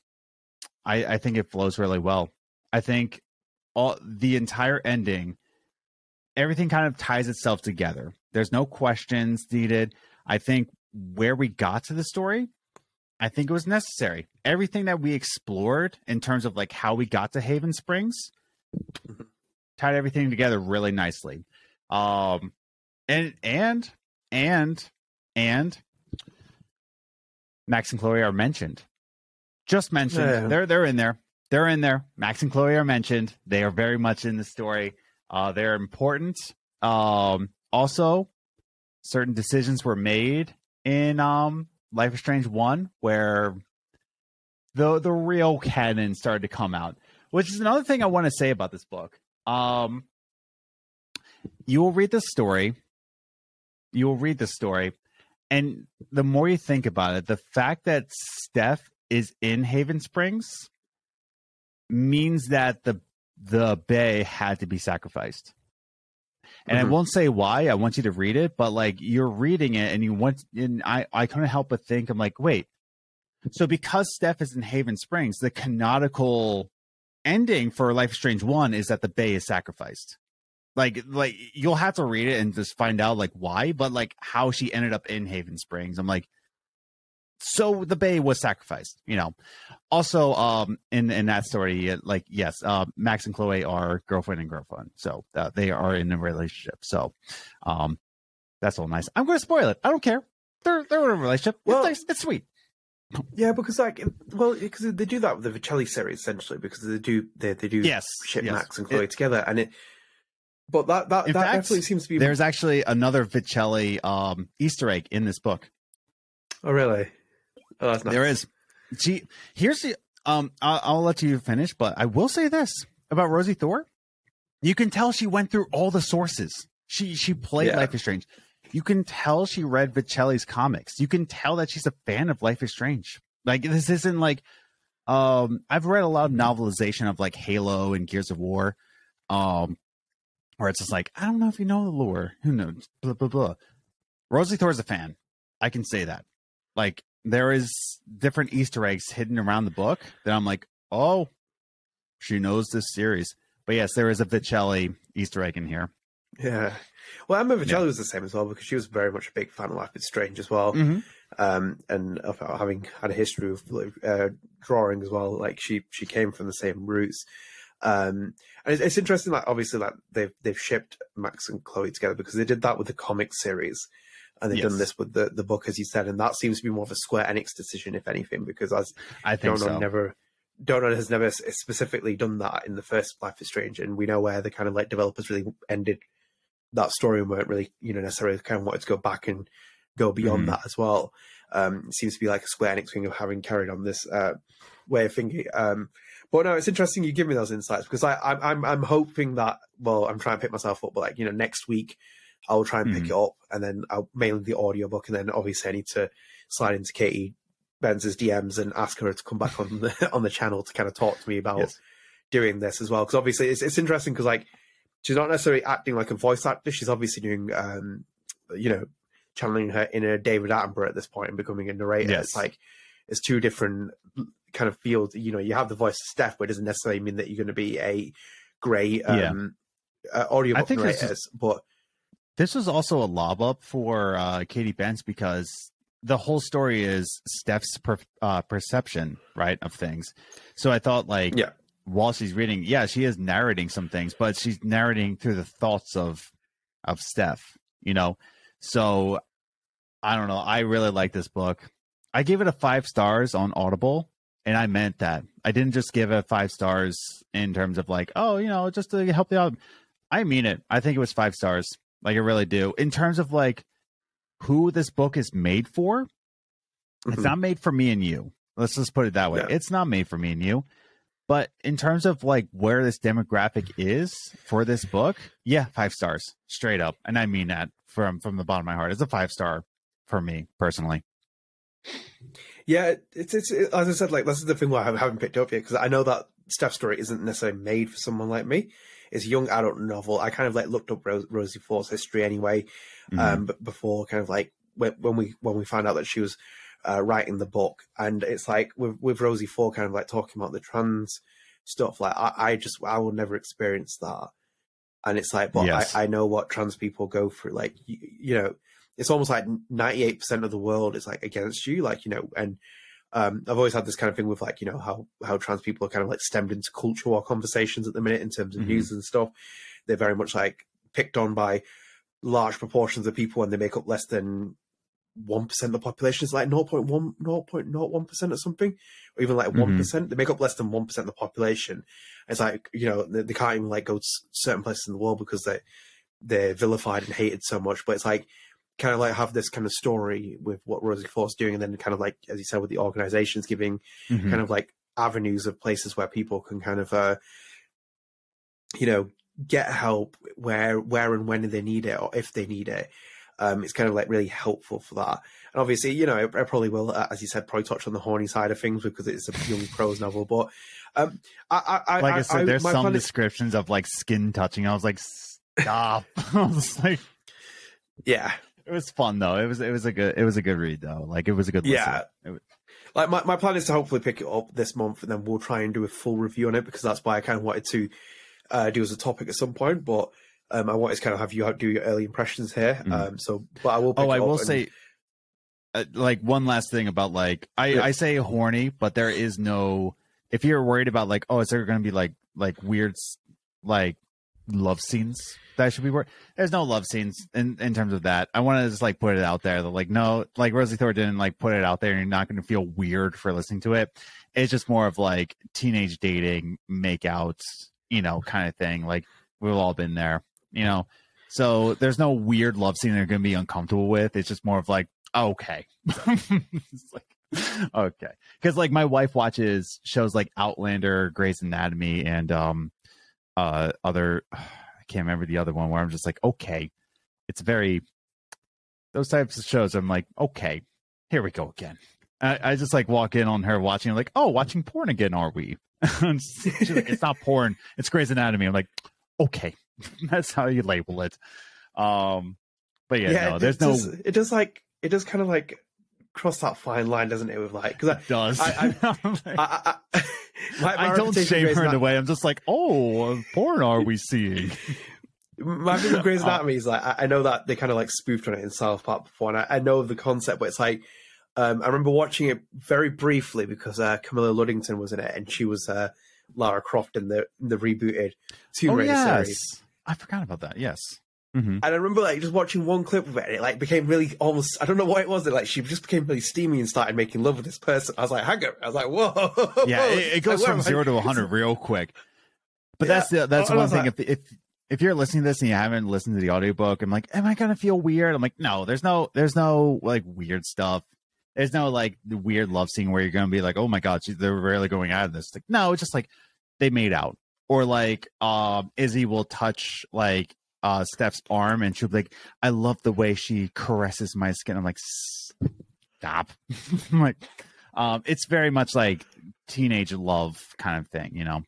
I, I think it flows really well. I think all the entire ending, everything kind of ties itself together. There's no questions needed. I think where we got to the story, I think it was necessary. Everything that we explored in terms of like how we got to Haven Springs mm-hmm. tied everything together really nicely. Um, and and and and Max and Chloe are mentioned. Just mentioned. Yeah. They're they're in there. They're in there. Max and Chloe are mentioned. They are very much in the story. Uh, they're important. Um, also, certain decisions were made in um, Life is Strange one where the the real canon started to come out, which is another thing I want to say about this book. Um, you will read the story. You will read the story. And the more you think about it, the fact that Steph is in Haven Springs means that the the bay had to be sacrificed. And mm-hmm. I won't say why. I want you to read it, but like you're reading it and you want and I I couldn't help but think I'm like, wait, So because Steph is in Haven Springs, the canonical ending for Life Strange one is that the Bay is sacrificed. Like, like you'll have to read it and just find out like why, but like how she ended up in Haven Springs. I'm like, so the Bay was sacrificed, you know. Also, um, in in that story, like yes, uh, Max and Chloe are girlfriend and girlfriend, so uh, they are in a relationship. So, um, that's all nice. I'm going to spoil it. I don't care. They're they're in a relationship. Well, it's, nice. it's sweet. Yeah, because like, well, because they do that with the Vieceli series essentially, because they do they they do yes, ship yes. Max and Chloe it, together, and it. But that that, that fact, definitely seems to be. There's actually another Vieceli um, Easter egg in this book. Oh really? Oh, nice. There is. Gee, here's the. Um, I'll, I'll let you finish, but I will say this about Rosiee Thor. You can tell she went through all the sources. She she played yeah. Life is Strange. You can tell she read Vieceli's comics. You can tell that she's a fan of Life is Strange. Like this isn't like um I've read a lot of novelization of like Halo and Gears of War. Um where it's just like, I don't know if you know the lore. Who knows? Blah blah blah. Rosiee Thor's a fan. I can say that. Like there is different Easter eggs hidden around the book that I'm like, oh, she knows this series. But yes, there is a Vieceli Easter egg in here. Yeah. Well, Emma Vieceli yeah. was the same as well because she was very much a big fan of Life is Strange as well. Mm-hmm. Um, and having had a history of uh, drawing as well, like she she came from the same roots. Um, and it's, it's interesting, like obviously, like they've they've shipped Max and Chloe together because they did that with the comic series, and they've yes. done this with the the book, as you said, and that seems to be more of a Square Enix decision, if anything, because as I think Don't Nod so. never Don't Nod has never specifically done that in the first Life is Strange, and we know where the kind of like developers really ended that story and weren't really, you know, necessarily kind of wanted to go back and go beyond mm-hmm. that as well. Um, seems to be like a Square Enix thing of having carried on this uh, way of thinking. Um, but no, it's interesting you give me those insights because I, I'm, I'm, I'm hoping that. Well, I'm trying to pick myself up, but like you know, next week I'll try and pick mm-hmm. it up, and then I'll mail the audiobook, and then obviously I need to slide into Katy Bentz's DMs and ask her to come back on the on the channel to kind of talk to me about yes. doing this as well. Because obviously it's it's interesting because like she's not necessarily acting like a voice actor. She's obviously doing, um, you know, channeling her inner David Attenborough at this point and becoming a narrator. Yes. It's like it's two different kind of fields. You know, you have the voice of Steph, but it doesn't necessarily mean that you're going to be a great um, yeah. uh, audio narrator. But this was also a lob up for uh, Katy Bentz because the whole story is Steph's per, uh, perception, right, of things. So I thought, like, yeah while she's reading, yeah, she is narrating some things, but she's narrating through the thoughts of of Steph, you know. So I don't know. I really like this book. I gave it a five stars on Audible, and I meant that. I didn't just give it five stars in terms of like, oh, you know, just to help you out. I mean it. I think it was five stars. Like I really do. In terms of like who this book is made for, mm-hmm. it's not made for me and you. Let's just put it that way. Yeah. It's not made for me and you. But in terms of like where this demographic is for this book, yeah, five stars straight up, and I mean that from from the bottom of my heart. It's a five star for me personally. Yeah, it's it's it, as I said, like this is the thing why I haven't picked up yet because I know that Steph's story isn't necessarily made for someone like me. It's a young adult novel. I kind of like looked up Rosiee Thor's history anyway, mm-hmm. um, but before kind of like when, when we when we found out that she was uh, writing the book, and it's like with with Rosie Thor kind of like talking about the trans stuff. Like I, I just I will never experience that, and it's like, but yes. I, I know what trans people go through. Like you, you know, it's almost like ninety eight percent of the world is like against you. Like you know, and um, I've always had this kind of thing with like you know how how trans people are kind of like stemmed into culture war conversations at the minute in terms of mm-hmm. news and stuff. They're very much like picked on by large proportions of people and they make up less than one percent of the population is like 0.1 0.01 percent or something, or even like one mm-hmm. They make up less than one percent of the population. It's like you know they, they, can't even like go to certain places in the world because they they're vilified and hated so much. But it's like kind of like have this kind of story with what Rosiee Thor's doing, and then kind of like as you said with the organizations giving mm-hmm. kind of like avenues of places where people can kind of uh you know get help where where and when they need it or if they need it um, it's kind of like really helpful for that. And obviously, you know, I, I probably will, uh, as you said, probably touch on the horny side of things because it's a young prose novel. But um, I, I, like I, said, there's some descriptions is... of like skin touching. I was like, stop. I was like, yeah, it was fun though. It was it was a good it was a good read though. Like it was a good yeah. Was... like my, my plan is to hopefully pick it up this month, and then we'll try and do a full review on it because that's why I kind of wanted to uh, do as a topic at some point. But um, I wanted to kind of have you do your early impressions here. Mm. Um, so, but I will. oh, I will and... say, uh, like one last thing about like I yeah. I say horny, but there is no. If you're worried about like, oh, is there going to be like like weird like love scenes that should be work. There's no love scenes in, in terms of that. I want to just like put it out there that like no, like Rosiee Thor didn't like put it out there, and you're not going to feel weird for listening to it. It's just more of like teenage dating, makeouts, you know, kind of thing. Like we've all been there, you know. So there's no weird love scene they're going to be uncomfortable with. It's just more of like okay, like okay, because like my wife watches shows like Outlander, Grey's Anatomy, and um uh other I can't remember the other one where I'm just like, okay, it's very those types of shows. I'm like, okay, here we go again. I, I just like walk in on her watching, like, oh, watching porn again, are we? like, it's not porn, it's Grey's Anatomy. I'm like, okay, that's how you label it. Um, but yeah, yeah no, there's no. It does like it does kind of like cross that fine line, doesn't it? With like, because it does. I, I, I, I, my, my I don't shame her in a way. I'm just like, oh, porn are we seeing? my thing with Grey's Anatomy is like, I, know that they kind of like spoofed on it in South Park before, and I, know the concept, but it's like, um, I remember watching it very briefly because uh, Camilla Luddington was in it, and she was uh, Lara Croft in the in the rebooted Tomb oh, Raider yes. series. I forgot about that. Yes. Mm-hmm. And I remember like just watching one clip of it, and it like became really almost I don't know what it was. It like she just became really steamy and started making love with this person. I was like, hang on. I was like, whoa. Yeah, it, it goes like, from zero to hundred real quick. But yeah. that's the that's one thing. Like, if if if you're listening to this and you haven't listened to the audiobook, I'm like, am I gonna feel weird? I'm like, no, there's no there's no like weird stuff. There's no like the weird love scene where you're gonna be like, oh my god, they're really going out of this. Like, no, it's just like they made out. Or like um Izzy will touch like uh, Steph's arm, and she'll be like, "I love the way she caresses my skin." I'm like, "Stop!" I'm like, um, it's very much like teenage love kind of thing, you know.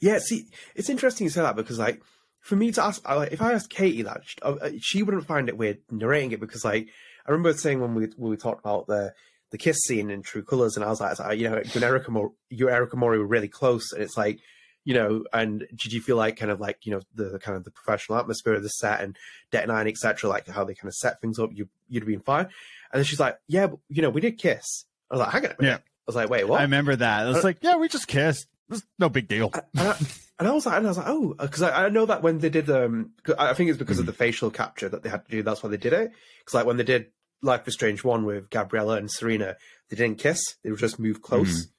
Yeah, see, it's interesting you say that because, like, for me to ask, like, if I asked Katy that, uh, she wouldn't find it weird narrating it because, like, I remember saying when we when we talked about the the kiss scene in True Colors, and I was like, you know, you and Erika Mori were really close, and it's like you know, and did you feel like kind of like, you know, the, the kind of the professional atmosphere of the set and Deck Nine, etc., like how they kind of set things up, you, you'd have been fine. And then she's like, yeah, but, you know, we did kiss. I was like, hang on a minute. Yeah. I was like, wait, what? I remember that. It's like, yeah, we just kissed. It's no big deal. And I, and I, was like, and I was like, oh, because I, I, know that when they did, um, I think it's because mm. of the facial capture that they had to do. That's why they did it. Because like when they did Life is Strange one with Gabriella and Serena, they didn't kiss. They would just move close, mm.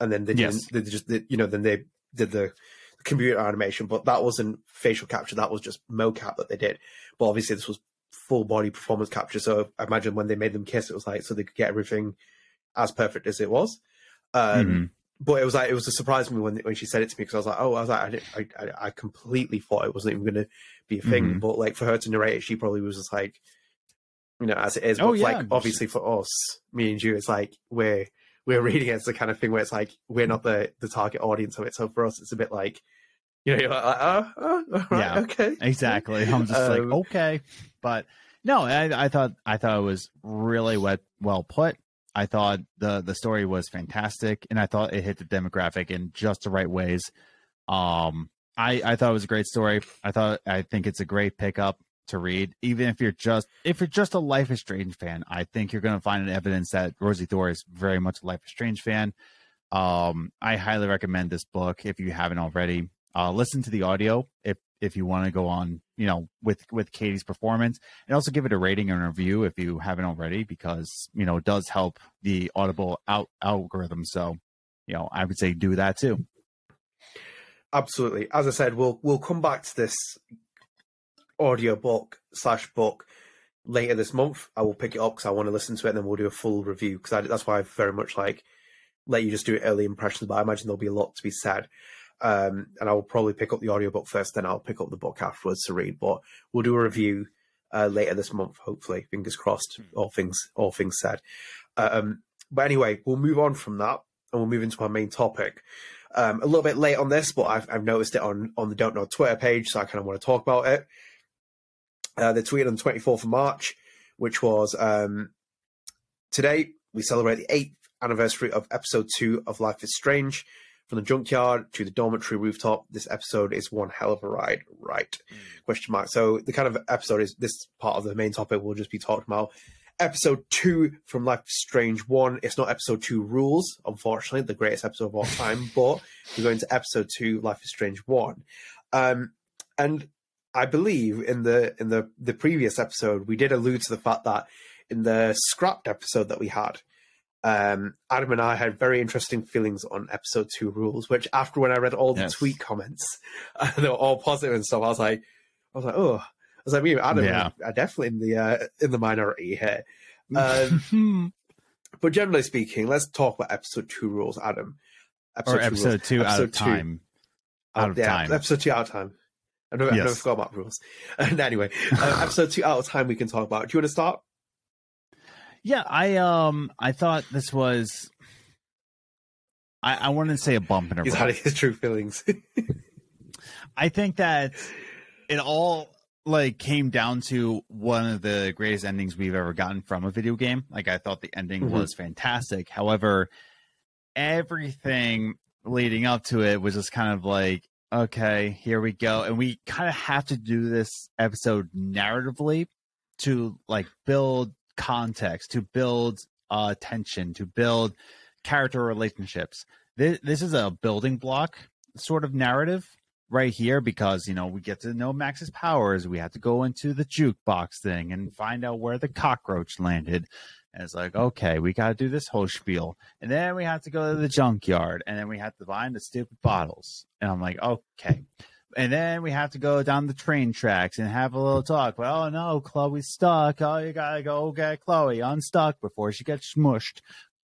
and then they didn't. Yes. They just, they, you know, then they did the computer animation, but that wasn't facial capture. That was just mocap that they did. But obviously, this was full body performance capture. So I imagine when they made them kiss, it was like so they could get everything as perfect as it was. Um, mm-hmm. But it was like it was a surprise to me when when she said it to me because I was like, oh, I was like, I, I, I completely thought it wasn't even going to be a thing. Mm-hmm. But like for her to narrate it, she probably was just like, you know, as it is. Oh, but yeah. like obviously for us, me and you, it's like we're we're reading it as the kind of thing where it's like we're not the the target audience of it. So for us, it's a bit like you know, you're like, oh, oh right, yeah, okay, exactly. I'm just um, like, okay, but no, I, I thought I thought it was really well, well put. I thought the the story was fantastic, and I thought it hit the demographic in just the right ways. Um, I I thought it was a great story. I thought I think it's a great pickup to read, even if you're just if you're just a Life is Strange fan. I think you're going to find evidence that Rosiee Thor is very much a Life is Strange fan. Um, I highly recommend this book if you haven't already. Uh, listen to the audio if if you want to go on, you know, with with Katy's performance, and also give it a rating and review if you haven't already, because you know it does help the Audible out algorithm. So, you know, I would say do that too. Absolutely. As I said, we'll we'll come back to this audio book slash book later this month. I will pick it up because I want to listen to it, and then we'll do a full review because that's why I very much like let you just do early impressions. But I imagine there'll be a lot to be said. Um, and I will probably pick up the audiobook first, then I'll pick up the book afterwards to read. But we'll do a review uh, later this month, hopefully. Fingers crossed. Hmm. All things, all things said. Um, but anyway, we'll move on from that, and we'll move into our main topic. Um, a little bit late on this, but I've, I've noticed it on on the Don't Nod Twitter page, so I kind of want to talk about it. Uh, they tweeted on the 24th of March, which was um, today. We celebrate the eighth anniversary of episode two of Life is Strange. From the junkyard to the dormitory rooftop, this episode is one hell of a ride, right? Mm. Question mark. So the kind of episode is this part of the main topic we'll just be talking about. Episode two from Life is Strange one. It's not episode two rules, unfortunately, the greatest episode of all time, but we're going to episode two, Life is Strange one. Um, and I believe in the in the the previous episode we did allude to the fact that in the scrapped episode that we had, um, Adam and I had very interesting feelings on episode two rules, which after when I read all the yes. tweet comments, uh, they were all positive and stuff. I was like, I was like, oh, I was like, me Adam yeah. are definitely in the uh, in the minority here. Um, but generally speaking, let's talk about episode two rules, Adam. Episode or episode rules. two episode out of two. time. Out of yeah, time. Episode two out of time. I never, yes. I never forgot about rules. And anyway, uh, episode two out of time we can talk about. Do you want to start? Yeah, I um I thought this was I, I wanted to say a bump in a He's his true feelings. I think that it all like came down to one of the greatest endings we've ever gotten from a video game. Like I thought the ending mm-hmm. was fantastic. However, everything leading up to it was just kind of like, okay, here we go. And we kind of have to do this episode narratively to like build context, to build uh, tension, to build character relationships. This, this is a building block sort of narrative right here because you know we get to know Max's powers. We have to go into the jukebox thing and find out where the cockroach landed. And it's like, okay, we got to do this whole spiel, and then we have to go to the junkyard, and then we have to find the stupid bottles. And I'm like, okay, and then we have to go down the train tracks and have a little talk. Well, oh no, Chloe's stuck. Oh, you gotta go get Chloe unstuck before she gets smushed.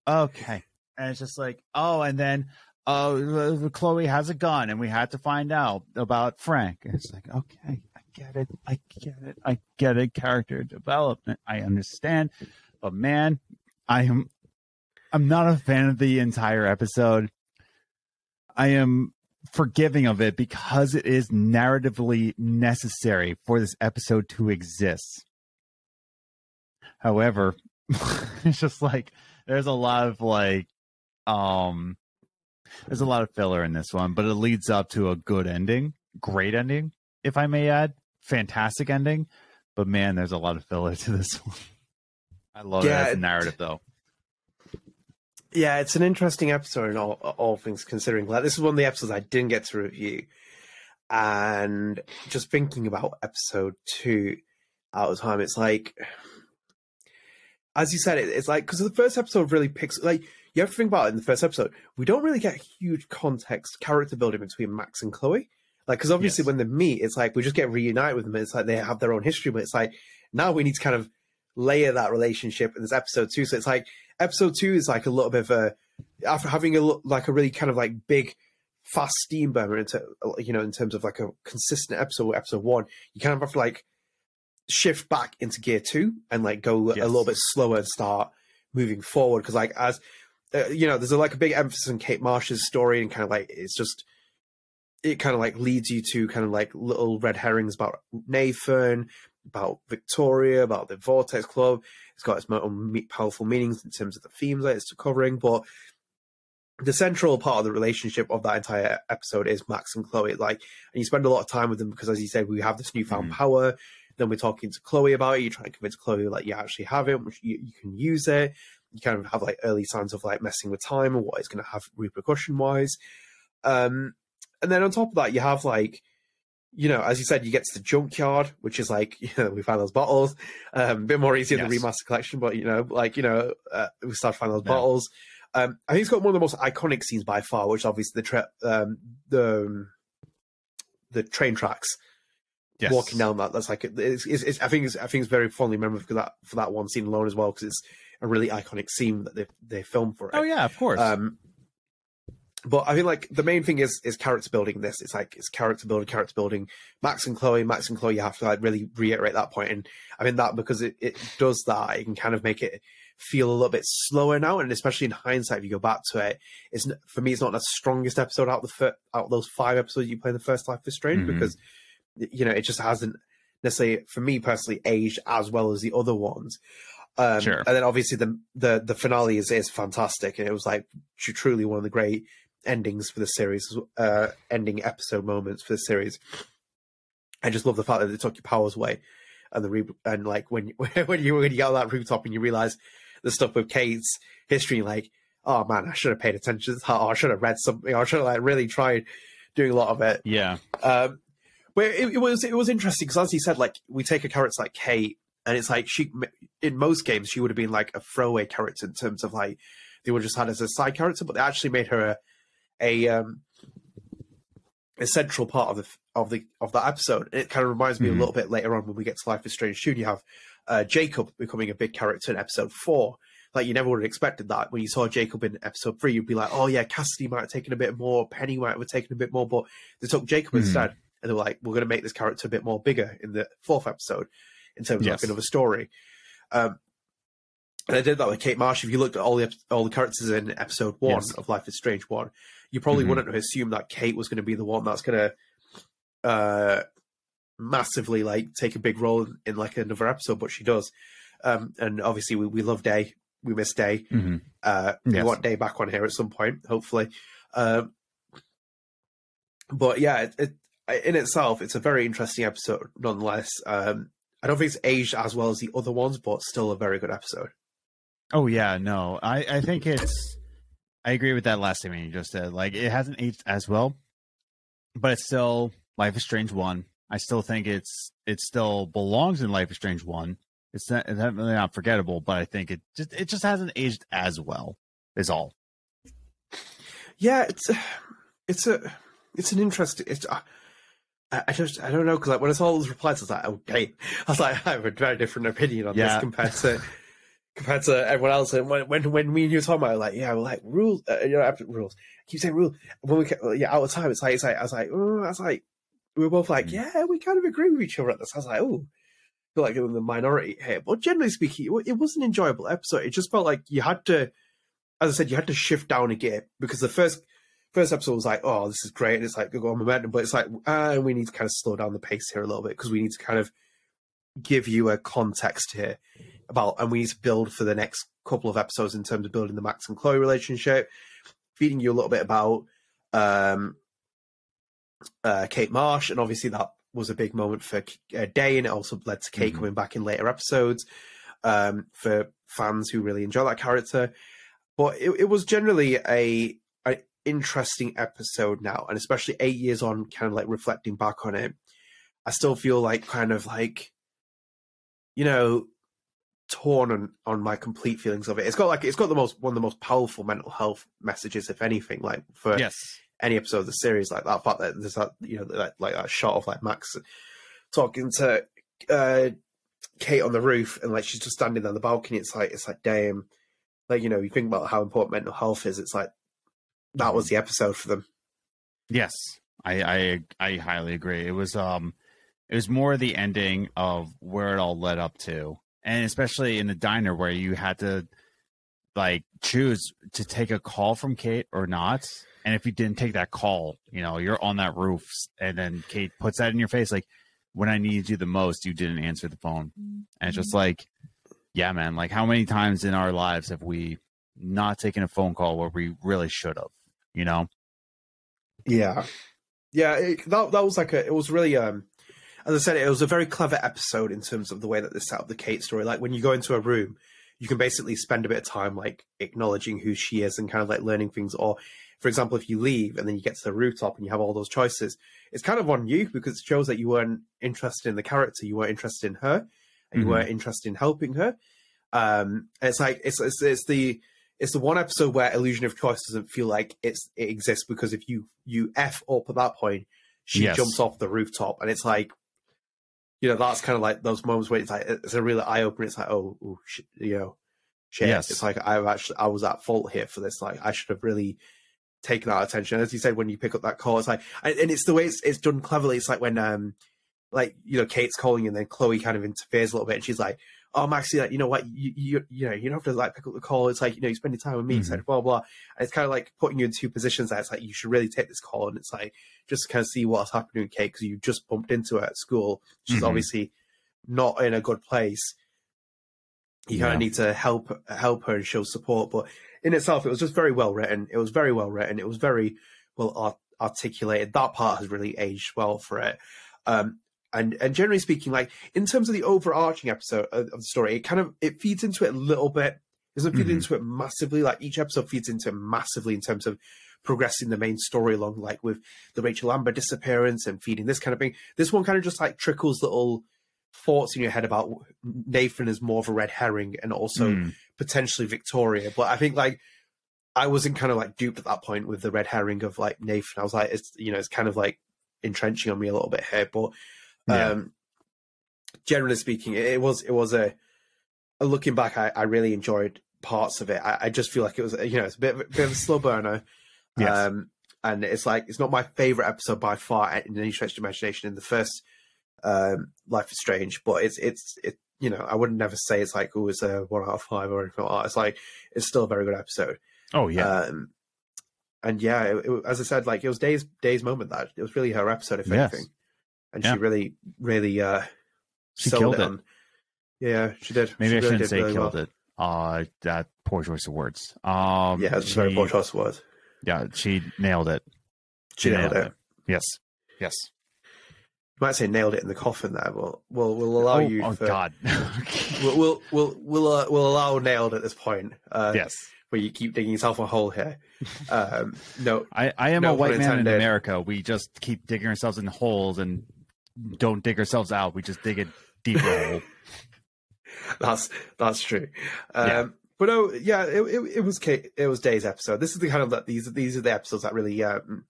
Okay, and it's just like, oh, and then oh, uh, Chloe has a gun, and we had to find out about Frank. And it's like, okay, I get it, I get it, I get it. Character development, I understand, but man, I am, I'm not a fan of the entire episode. I am forgiving of it because it is narratively necessary for this episode to exist. However, it's just like there's a lot of like um there's a lot of filler in this one, but it leads up to a good ending, great ending, if I may add, fantastic ending. But man, there's a lot of filler to this one. I love yeah, it as a narrative though yeah, it's an interesting episode in all, all things considering. Like this is one of the episodes I didn't get to review, and just thinking about episode two out of time, it's like, as you said, it, it's like because the first episode really picks like you have to think about it in the first episode. We don't really get huge context, character building between Max and Chloe. Like, because obviously yes. when they meet, it's like we just get reunited with them. It's like they have their own history, but it's like now we need to kind of layer that relationship in this episode too. So it's like episode two is like a little bit of a after having a like a really kind of like big fast steam burner into you know in terms of like a consistent episode episode one you kind of have to like shift back into gear two and like go yes. a little bit slower and start moving forward because like as uh, you know there's a, like a big emphasis on kate marsh's story and kind of like it's just it kind of like leads you to kind of like little red herrings about nathan about victoria about the vortex club it's got its own powerful meanings in terms of the themes that it's covering, but the central part of the relationship of that entire episode is Max and Chloe. Like, and you spend a lot of time with them because, as you said, we have this newfound mm. power. Then we're talking to Chloe about it. You try and convince Chloe like you actually have it, you, you can use it. You kind of have like early signs of like messing with time and what it's going to have repercussion wise. Um, and then on top of that, you have like you know, as you said, you get to the junkyard, which is like, you know, we find those bottles. Um, a bit more easy in yes. the remaster collection, but you know, like, you know, uh, we start finding those yeah. bottles. Um, I think it's got one of the most iconic scenes by far, which obviously the tra- um, the um, the train tracks. Yes. Walking down that, that's like it's, it's, it's, I think it's I think it's very fondly remembered for that for that one scene alone as well because it's a really iconic scene that they they filmed for it. Oh yeah, of course. Um, but I think like the main thing is is character building. This it's like it's character building, character building. Max and Chloe, Max and Chloe, you have to like really reiterate that point, and I mean that because it, it does that, it can kind of make it feel a little bit slower now, and especially in hindsight, if you go back to it, it's for me, it's not the strongest episode out the fir- out those five episodes you play in the first Life is Strange mm-hmm. because you know it just hasn't necessarily for me personally aged as well as the other ones. Um, sure. And then obviously the the the finale is is fantastic, and it was like truly one of the great endings for the series, uh, ending episode moments for the series. I just love the fact that they took your powers away, and the re- and like when when you when you get on that rooftop and you realize the stuff with Kate's history, like oh man, I should have paid attention. Oh, I should have read something. Or I should have like really tried doing a lot of it. Yeah. Um, but it, it was it was interesting because as he said, like we take a character like Kate, and it's like she in most games she would have been like a throwaway character in terms of like they would just had as a side character, but they actually made her a a, um, a central part of the of the of that episode. It kind of reminds me mm-hmm. a little bit later on when we get to Life is Strange 2. You have uh, Jacob becoming a big character in episode four. Like you never would have expected that when you saw Jacob in episode three. You'd be like, "Oh yeah, Cassidy might have taken a bit more, Penny might have taken a bit more," but they took Jacob mm-hmm. instead, and they were like, "We're going to make this character a bit more bigger in the fourth episode in terms yes. of like another story." Um, and I did that with Kate Marsh. If you looked at all the all the characters in episode one yes. of Life is Strange one, you probably mm-hmm. wouldn't have assumed that Kate was going to be the one that's going to uh, massively like take a big role in, in, like another episode, but she does. Um, and obviously, we, we love Day. We miss Day. Mm-hmm. Uh, yes. We want Day back on here at some point, hopefully. Um, but yeah, it, it, in itself, it's a very interesting episode, nonetheless. Um, I don't think it's aged as well as the other ones, but still a very good episode. Oh yeah, no, I I think it's. I agree with that last statement you just said. Like it hasn't aged as well, but it's still Life is Strange one. I still think it's it still belongs in Life is Strange one. It's not it's definitely not forgettable, but I think it just it just hasn't aged as well. Is all. Yeah, it's it's a it's an interesting. It's uh, I just I don't know because like when I saw those replies, I was like, okay, I was like I have a very different opinion on yeah. this compared to compared to everyone else. And when when, when me and you were talking about it, like, yeah, we're like rules, uh, you know, rules. I keep saying rules. When we get, yeah, out of time, it's like it's like I was like, oh, I was like, we were both like, mm. yeah, we kind of agree with each other at this. I was like, oh, feel like in the minority here. But generally speaking, it was an enjoyable episode. It just felt like you had to, as I said, you had to shift down a gear because the first first episode was like, oh, this is great. And it's like, go on momentum. But it's like, uh, we need to kind of slow down the pace here a little bit because we need to kind of give you a context here about, and we need to build for the next couple of episodes in terms of building the Max and Chloe relationship, feeding you a little bit about um, uh, Kate Marsh, and obviously that was a big moment for uh, Day, and it also led to Kate mm-hmm. coming back in later episodes um, for fans who really enjoy that character. But it, it was generally a an interesting episode now, and especially eight years on, kind of like reflecting back on it, I still feel like kind of like, you know, torn on, on my complete feelings of it. It's got like it's got the most one of the most powerful mental health messages, if anything, like for yes. any episode of the series. Like that fact that there's that you know that, like that shot of like Max talking to uh, Kate on the roof, and like she's just standing on the balcony. It's like it's like damn, like you know you think about how important mental health is. It's like that was the episode for them. Yes, I I I highly agree. It was um it was more the ending of where it all led up to and especially in the diner where you had to like choose to take a call from Kate or not. And if you didn't take that call, you know, you're on that roof and then Kate puts that in your face like when I needed you the most, you didn't answer the phone. And it's just like, yeah, man, like how many times in our lives have we not taken a phone call where we really should have, you know? Yeah. Yeah, it, that that was like a it was really um as I said, it was a very clever episode in terms of the way that they set up the Kate story. Like when you go into a room, you can basically spend a bit of time like acknowledging who she is and kind of like learning things. Or, for example, if you leave and then you get to the rooftop and you have all those choices, it's kind of on you because it shows that you weren't interested in the character, you weren't interested in her, and mm-hmm. you weren't interested in helping her. Um, it's like it's, it's it's the it's the one episode where illusion of choice doesn't feel like it's it exists because if you you f up at that point, she yes. jumps off the rooftop and it's like you know, that's kind of like those moments where it's like it's a really eye opener. It's like, oh, oh you know, shit. Yes. It's like I've actually I was at fault here for this. Like I should have really taken that attention. As you said, when you pick up that call, it's like, and it's the way it's, it's done cleverly. It's like when um, like you know, Kate's calling and then Chloe kind of interferes a little bit, and she's like, oh Maxie, like, you know what, you, you you know, you don't have to like pick up the call. It's like, you know, you spend your time with me, mm-hmm. like blah blah. And it's kind of like putting you in two positions that it's like you should really take this call, and it's like just to kind of see what's happening with Kate because you just bumped into her at school. She's mm-hmm. obviously not in a good place. you kind of need to help help her and show support. But in itself, it was just very well written. It was very well written. It was very well art- articulated. That part has really aged well for it. Um, and and generally speaking, like in terms of the overarching episode of, of the story, it kind of it feeds into it a little bit. It doesn't feed Mhm. into it massively. Like each episode feeds into it massively in terms of progressing the main story along, like with the Rachel Amber disappearance and feeding this kind of thing. This one kind of just like trickles little thoughts in your head about Nathan as more of a red herring and also Mm. potentially Victoria. But I think like I wasn't kind of like duped at that point with the red herring of like Nathan. I was like, it's you know, it's kind of like entrenching on me a little bit here. But Yeah. um generally speaking, it, it was it was a, a looking back. I, I really enjoyed parts of it. I, I just feel like it was you know it's a bit, of a- bit of a slow burner. Yes. Um, and it's like it's not my favorite episode by far in any stretch of imagination. In the first um, Life is Strange, but it's it's it you know I wouldn't never say it's like oh it's a one out of five or anything like that. It's like it's still a very good episode. oh yeah. Um, and yeah, it, it, as I said, like it was Day's Day's moment that it was really her episode, if Yes. anything, and Yeah. she really, really uh, she sold killed it. it. On, yeah, she did. Maybe she I really shouldn't say really killed well. it. Uh, that poor choice of words. Um, Yeah, it's she, very poor choice of words. Yeah, she nailed it. She nailed it. Yes. Yes. You might say nailed it in the coffin there, but we'll we'll allow oh, you. oh for, God. We'll we'll we'll we'll, uh, we'll allow nailed at this point. Uh, yes. where you keep digging yourself a hole here. Um, no, I, I am No a white man in. America. We just keep digging ourselves in holes and don't dig ourselves out. We just dig a deeper hole. that's that's true. Um, Yeah. But no, yeah, it, it, it was Kate, it was Day's episode. This is the kind of that these these are the episodes that really um,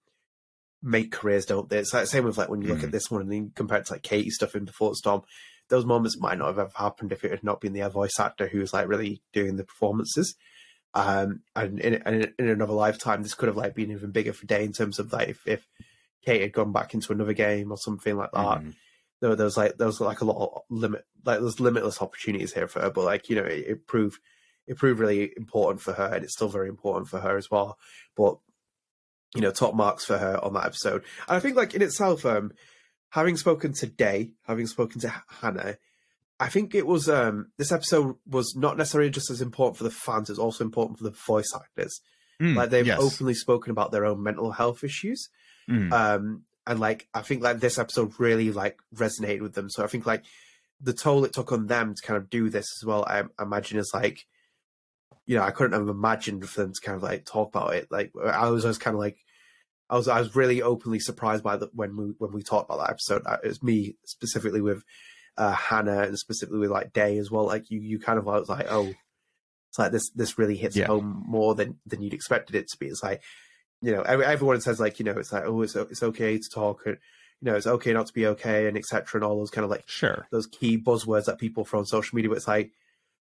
make careers, don't they? It's like same with like when you look Mhm. at this one and then compare it to like Katy's stuff in Before the Storm. Those moments might not have ever happened if it had not been the voice actor who was like really doing the performances. Um, and in, and in another lifetime, this could have like been even bigger for Day in terms of like if, if Kate had gone back into another game or something like that. Mhm. there, there was like there was like a lot of limit like there's limitless opportunities here for her but like you know it, it proved it proved really important for her and it's still very important for her as well. But you know top marks for her on that episode. And i think like in itself um having spoken today having spoken to hannah i think it was um this episode was not necessarily just as important for the fans it's also important for the voice actors. Mm, like they've yes. openly spoken about their own mental health issues Mm. um and like i think like this episode really like resonated with them. So i think like the toll it took on them to kind of do this as well i, I imagine is like you know i couldn't have imagined for them to kind of like talk about it. Like i was just kind of like i was i was really openly surprised by the when we when we talked about that episode. Uh, it was me specifically with uh hannah and specifically with like day as well. Like you you kind of I was like oh it's like this this really hits Yeah. home more than than you'd expected it to be. It's like you know everyone says like you know it's like oh it's it's okay to talk and you know it's okay not to be okay and etc and all those kind of like Sure. those key buzzwords that people throw on social media but it's like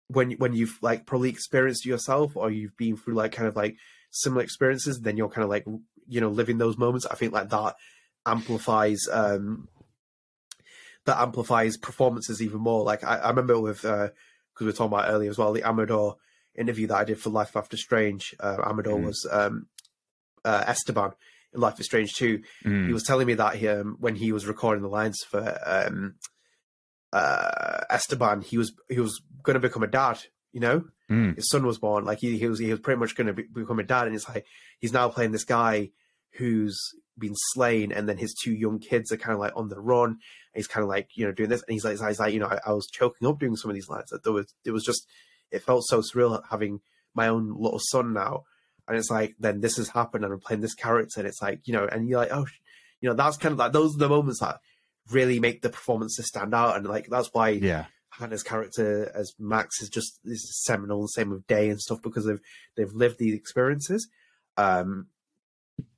when when you've like probably experienced yourself or you've been through like kind of like similar experiences then you're kind of like you know living those moments i think like that amplifies um that amplifies performances even more like i, I remember with uh because we were talking about earlier as well the amador interview that i did for life after strange uh, amador Mhm. was um uh, esteban in life is strange too Mm. he was telling me that he, um, when he was recording the lines for um, uh, Esteban, he was he was going to become a dad. You know, Mm. his son was born. Like he, he was he was pretty much going to be, become a dad, and it's like he's now playing this guy who's been slain, and then his two young kids are kind of like on the run. He's kind of like you know doing this, and he's like he's like you know I, I was choking up doing some of these lines. That there was it was just it felt so surreal having my own little son now. And it's like, then this has happened, and I'm playing this character, and it's like, you know, and you're like, oh, you know, that's kind of like those are the moments that really make the performances stand out, and like that's why Yeah. Hannah's character as Max is just is seminal, same with Day and stuff because they've they've lived these experiences. Um,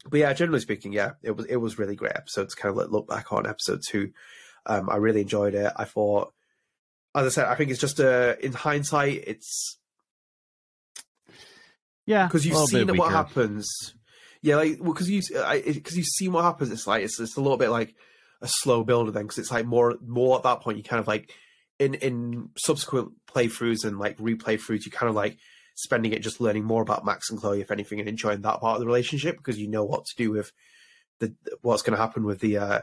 but yeah, generally speaking, yeah, it was it was really great episode to kind of like look back on episode two. Um, I really enjoyed it. I thought, as I said, I think it's just uh, in hindsight, it's Yeah. because you've seen what weaker. happens. Yeah, like because you because you've seen what happens. It's like it's, it's a little bit like a slow builder then because it's like more more at that point you kind of like in in subsequent playthroughs and like replay throughs you kind of like spending it just learning more about Max and Chloe if anything and enjoying that part of the relationship because you know what to do with the what's going to happen with the uh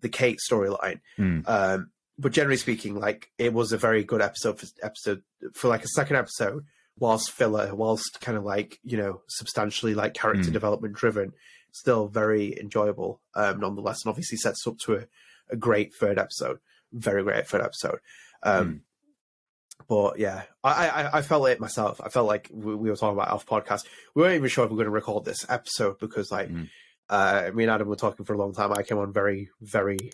the Kate storyline. Mm. Um, but generally speaking, like it was a very good episode for episode for like a second episode, whilst filler, whilst kind of like you know substantially like character mm. development driven, still very enjoyable um, nonetheless, and obviously sets up to a, a great third episode, very great third episode. Um, mm. But yeah, I, I, I felt it myself. I felt like we, we were talking about off podcast. We weren't even sure if we were going to record this episode because like. Mm. Uh, me and Adam were talking for a long time. I came on very, very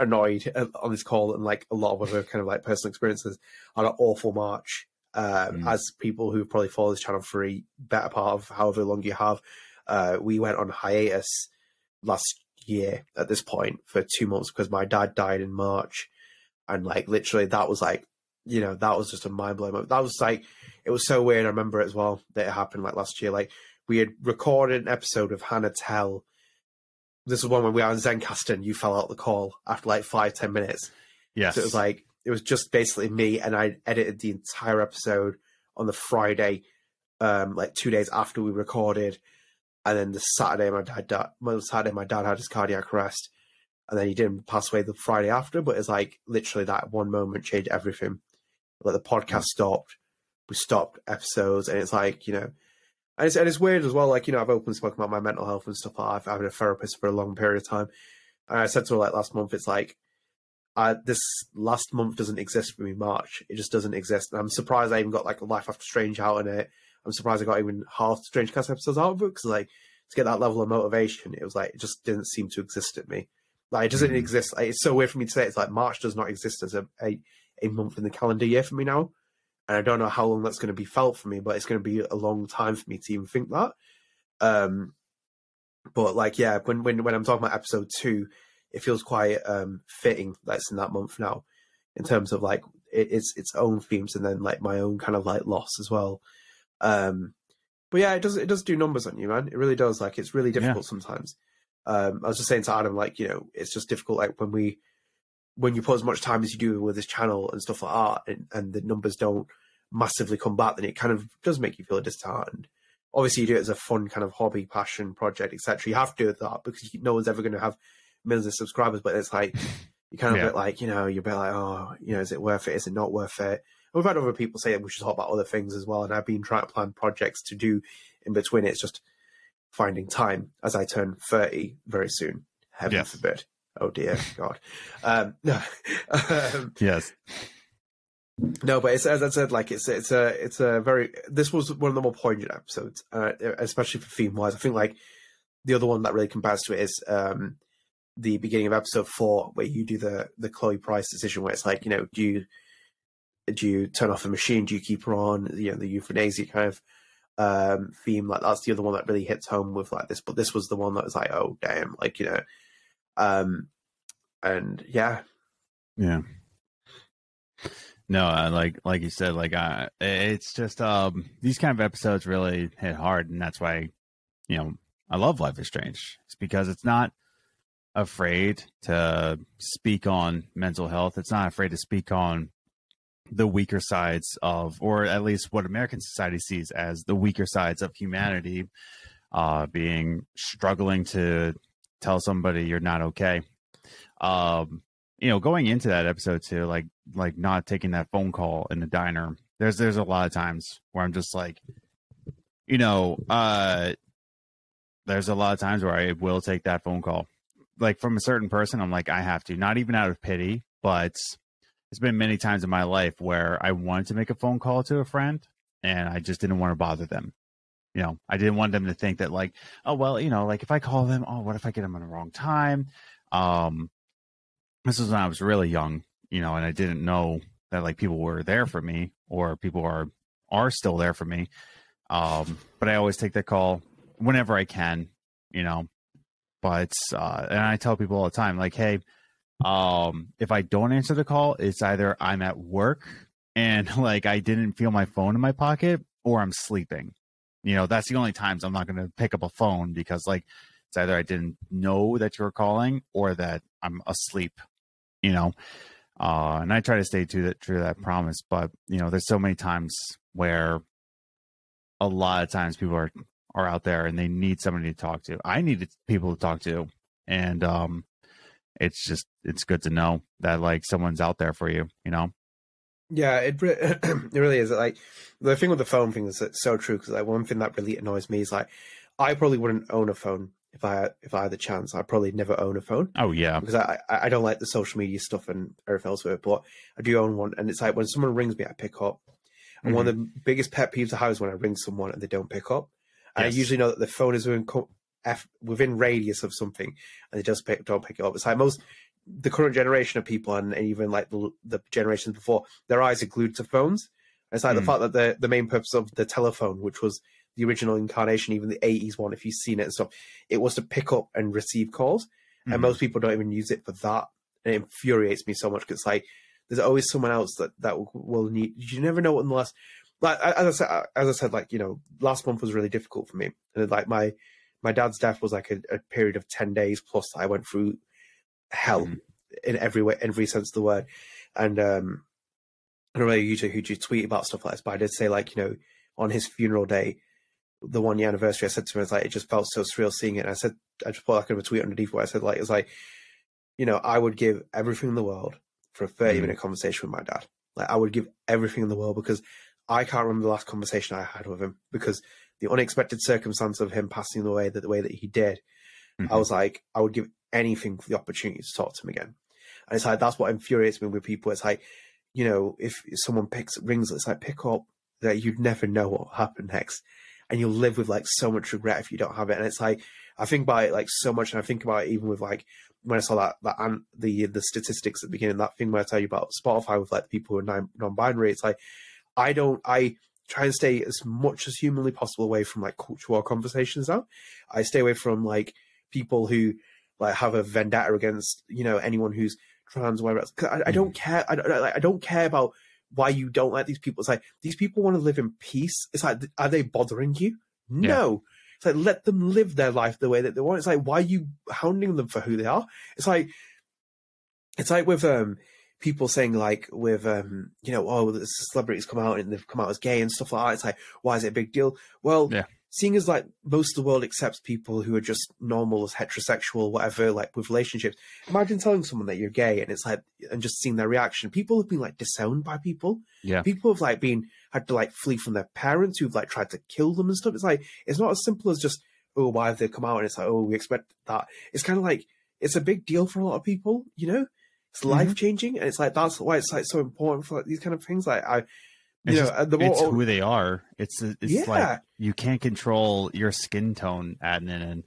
annoyed on this call and like a lot of other kind of like personal experiences on an awful March. Um, mm. As people who probably follow this channel for a better part of however long you have, uh, we went on hiatus last year at this point for two months because my dad died in March, and like literally that was like, you know, that was just a mind blowing. That was like, it was so weird. I remember it as well that it happened like last year. Like we had recorded an episode of Hannah Tell this was one when we were on Zencastr and you fell out the call after like five, ten minutes. Yes. So it was like it was just basically me and I edited the entire episode on the Friday, um, like two days after we recorded. And then the Saturday my dad well, Saturday my dad had his cardiac arrest. And then he didn't pass away the Friday after, but it's like literally that one moment changed everything. Like the podcast stopped, we stopped episodes, and it's like, you know, and it's, and it's weird as well. Like you know, I've openly spoken about my mental health and stuff. Like I've, I've been a therapist for a long period of time, and I said to her like last month, it's like, I, this last month doesn't exist for me. March, it just doesn't exist. And I'm surprised I even got like Life After Strange out in it. I'm surprised I got even half Strange Cast episodes out of it because like to get that level of motivation, it was like it just didn't seem to exist at me. Like it doesn't mm-hmm. exist. Like, it's so weird for me to say. It's like March does not exist as a, a a month in the calendar year for me now and I don't know how long that's going to be felt for me, but it's going to be a long time for me to even think that. Um, but like, yeah, when when when I'm talking about episode two, it feels quite um fitting that's in that month now, in terms of like it, it's its own themes and then like my own kind of like loss as well. Um, but yeah, it does it does do numbers on you, man. It really does. Like it's really difficult yeah. sometimes. Um, I was just saying to Adam, like you know, it's just difficult. Like when we when you put as much time as you do with this channel and stuff like that, and, and the numbers don't massively come back, then it kind of does make you feel disheartened. Obviously, you do it as a fun kind of hobby, passion project, etc. You have to do that because no one's ever going to have millions of subscribers. But it's like you kind of yeah. bit like you know you're a bit like oh you know is it worth it? Is it not worth it? And we've had other people say we should talk about other things as well, and I've been trying to plan projects to do in between. It's just finding time as I turn thirty very soon. Heaven yes. forbid. Oh dear God. Um, no. um, yes. No, but it's as I said, like it's it's a it's a very. This was one of the more poignant episodes, uh, especially for theme wise. I think like the other one that really compares to it is um, the beginning of episode four, where you do the the Chloe Price decision, where it's like you know do you do you turn off the machine, do you keep her on, you know the euthanasia kind of um, theme. Like that's the other one that really hits home with like this. But this was the one that was like, oh damn, like you know, um, and yeah, yeah. No, uh, like like you said, like uh, it's just um these kind of episodes really hit hard, and that's why you know I love Life is Strange. It's because it's not afraid to speak on mental health. It's not afraid to speak on the weaker sides of, or at least what American society sees as the weaker sides of humanity, uh, being struggling to tell somebody you're not okay. Um, you know, going into that episode too, like like not taking that phone call in the diner. There's there's a lot of times where I'm just like, you know, uh there's a lot of times where I will take that phone call. Like from a certain person, I'm like, I have to, not even out of pity, but it's been many times in my life where I wanted to make a phone call to a friend and I just didn't want to bother them. You know, I didn't want them to think that like, oh well, you know, like if I call them, oh, what if I get them in the wrong time? Um, this was when I was really young, you know, and I didn't know that like people were there for me or people are are still there for me. Um, but I always take that call whenever I can, you know. But uh, and I tell people all the time, like, hey, um, if I don't answer the call, it's either I'm at work and like I didn't feel my phone in my pocket or I'm sleeping. You know, that's the only times I'm not going to pick up a phone because like it's either I didn't know that you were calling or that I'm asleep you know. Uh, and I try to stay to that true to that promise, but you know, there's so many times where a lot of times people are are out there and they need somebody to talk to. I need people to talk to, and um, it's just it's good to know that like someone's out there for you. You know. Yeah, it it really is. Like the thing with the phone thing is it's so true because like one thing that really annoys me is like I probably wouldn't own a phone if I if I had the chance. I'd probably never own a phone. Oh yeah, because I I don't like the social media stuff and everything else with it. But I do own one, and it's like when someone rings me, I pick up. And mm-hmm. one of mm-hmm. the biggest pet peeves I have is when I ring someone and they don't pick up. Yes. I usually know that the phone is within, within radius of something, and they just pick, don't pick it up. It's like most the current generation of people and, even like the, the, generations before, their eyes are glued to phones. It's like mm. the fact that the, the main purpose of the telephone, which was the original incarnation, even the 80s one, if you've seen it and stuff, it was to pick up and receive calls. Mm. And hmm. most people don't even use it for that. And it infuriates me so much because like there's always someone else that, that will need, you never know what the last, like, as I said, as I said, like, you know, last month was really difficult for me. And like my, my dad's death was like a, a period of 10 days plus I went through hell mm. in every way, every sense of the word. And um, I don't know usually who do tweet about stuff like this, but I did say like you know on his funeral day, the one year anniversary, I said to him, "It's like it just felt so surreal seeing it." And I said, I just put like a tweet underneath where I said like it's like, you know, I would give everything in the world for a thirty mm. minute conversation with my dad. Like I would give everything in the world because I can't remember the last conversation I had with him because the unexpected circumstance of him passing away that the way that he did, mm-hmm. I was like, I would give anything for the opportunity to talk to him again. And it's like that's what infuriates me with people. It's like, you know, if someone picks rings, it's like pick up that you'd never know what will happen next, and you'll live with like so much regret if you don't have it. And it's like I think about it like so much, and I think about it even with like when I saw that that and the the statistics at the beginning, that thing where I tell you about Spotify with like the people who are non-binary. It's like I don't I try and stay as much as humanly possible away from like cultural conversations now. I stay away from like people who like have a vendetta against you know anyone who's trans or whatever else. I, I, don't mm. care. I don't, I don't care about why you don't like these people. It's like these people want to live in peace. It's like are they bothering you? No. Yeah. It's like let them live their life the way that they want. It's like why are you hounding them for who they are? It's like it's like with um people saying like with um you know oh the celebrities come out and they've come out as gay and stuff like that. It's like why is it a big deal? Well, yeah seeing as like most of the world accepts people who are just normal as heterosexual, whatever, like with relationships. Imagine telling someone that you're gay and it's like, and just seeing their reaction. People have been like disowned by people. Yeah. People have like been, had to like flee from their parents who've like tried to kill them and stuff. It's like, it's not as simple as just, oh, why have they come out? And it's like, oh, we expect that. It's kind of like, it's a big deal for a lot of people, you know? It's mm-hmm. life changing. And it's like, that's why it's like so important for like these kind of things. Like, I, it's, you know, just, the more, it's who they are. It's it's yeah. like you can't control your skin tone, Adnan. And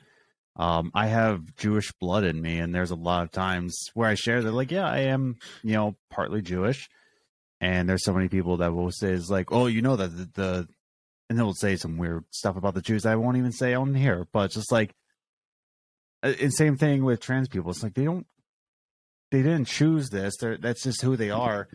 um, I have Jewish blood in me, and there's a lot of times where I share that, like, yeah, I am, you know, partly Jewish. And there's so many people that will say, is like, oh, you know that the, the and they will say some weird stuff about the Jews I won't even say on here, but just like, uh, and same thing with trans people. It's like they don't, they didn't choose this. They're that's just who they are.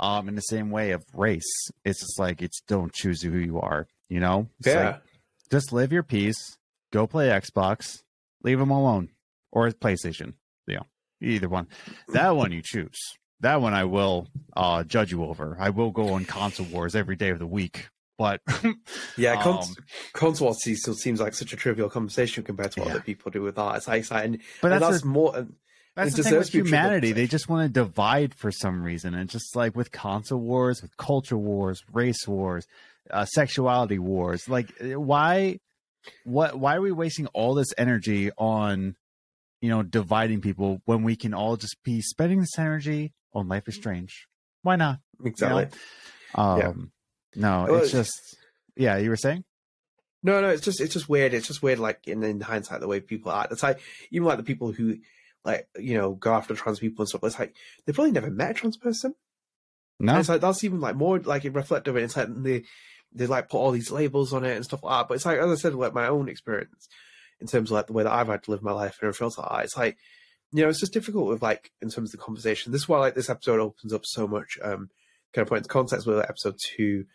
Um, in the same way of race, it's just like it's don't choose who you are. You know, it's yeah. Like, just live your peace. Go play Xbox. Leave them alone, or PlayStation. You know, either one. That one you choose. That one I will uh, judge you over. I will go on console wars every day of the week. But yeah, cons- um, console wars still seems like such a trivial conversation compared to what yeah. other people do with that. It's like, exciting, but that's, that's a, more. That's the thing with humanity. They just want to divide for some reason, and just like with console wars, with culture wars, race wars, uh, sexuality wars. Like, uh, why, what, why are we wasting all this energy on, you know, dividing people when we can all just be spending this energy on Life is Strange? Why not? Exactly. You know? um, yeah. No, well, it's just, yeah. You were saying. No, no, it's just it's just weird. It's just weird, like in, in hindsight, the way people act. It's like even like the people who like you know go after trans people and stuff. It's like they've probably never met a trans person. No, and it's like that's even like more like reflective. And it's like they they like put all these labels on it and stuff like that. But it's like as I said, like my own experience in terms of like the way that I've had to live my life and it feels like that. It's like you know it's just difficult with like in terms of the conversation. This is why like this episode opens up so much. Um, kind of put into context with episode two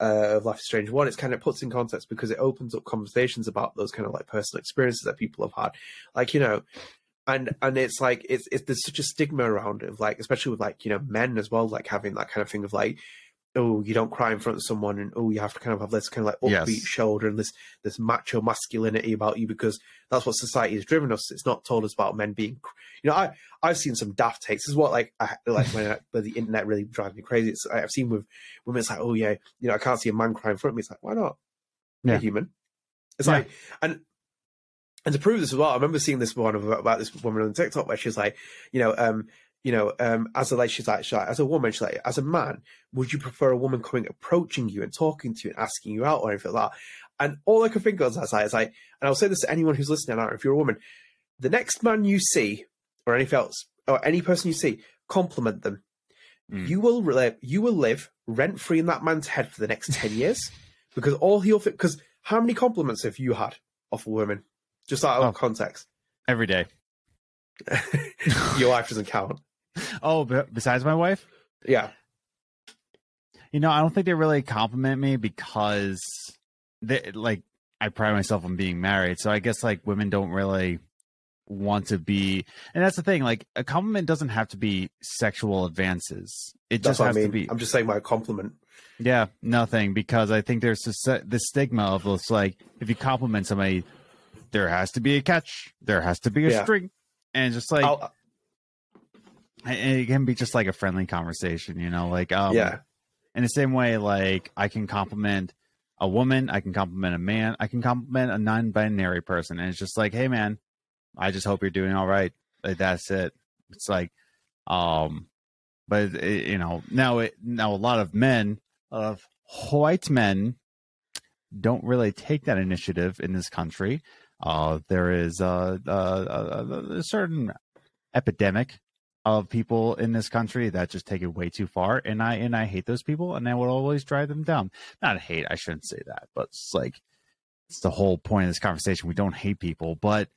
uh, of Life is Strange One. It's kind of puts in context because it opens up conversations about those kind of like personal experiences that people have had. Like you know, and and it's like it's, it's there's such a stigma around it, like especially with like you know men as well, like having that kind of thing of like oh, you don't cry in front of someone, and oh, you have to kind of have this kind of like upbeat yes. shoulder and this this macho masculinity about you because that's what society has driven us. It's not told us about men being, you know, I I've seen some daft takes. This is what like I like when, I, when the internet really drives me crazy. It's, I've seen with women, it's like, oh yeah, you know, I can't see a man cry in front of me. It's like, why not? Yeah. human. It's yeah. like, and and to prove this as well, I remember seeing this one about this woman on TikTok where she's like, you know, um, you know, um, as a like, she's like, she's like, as a woman, she's like, as a man, would you prefer a woman coming, approaching you and talking to you and asking you out or anything like that? And all I could think of is like, is like, and I'll say this to anyone who's listening out, if you're a woman, the next man you see or anything else, or any person you see, compliment them. Mm. You will live, you will live rent free in that man's head for the next 10 years because all he'll think, because how many compliments have you had off a woman? Just out of oh, context. Every day. Your wife doesn't count. Oh, besides my wife? Yeah. You know, I don't think they really compliment me because they like I pride myself on being married. So I guess like women don't really want to be and that's the thing, like a compliment doesn't have to be sexual advances. It that's just has I mean. to be I'm just saying my compliment. Yeah, nothing because I think there's this, the stigma of this like if you compliment somebody there has to be a catch, there has to be a yeah. string, and just like I'll, and it can be just like a friendly conversation, you know, like um, yeah. In the same way, like I can compliment a woman, I can compliment a man, I can compliment a non-binary person, and it's just like, hey, man, I just hope you're doing all right. Like that's it. It's like, um, but it, you know, now it now a lot of men, of white men, don't really take that initiative in this country. Uh, there is a, a, a, a certain epidemic of people in this country that just take it way too far, and I and I hate those people, and I will always drive them down. Not hate, I shouldn't say that, but it's like it's the whole point of this conversation. We don't hate people, but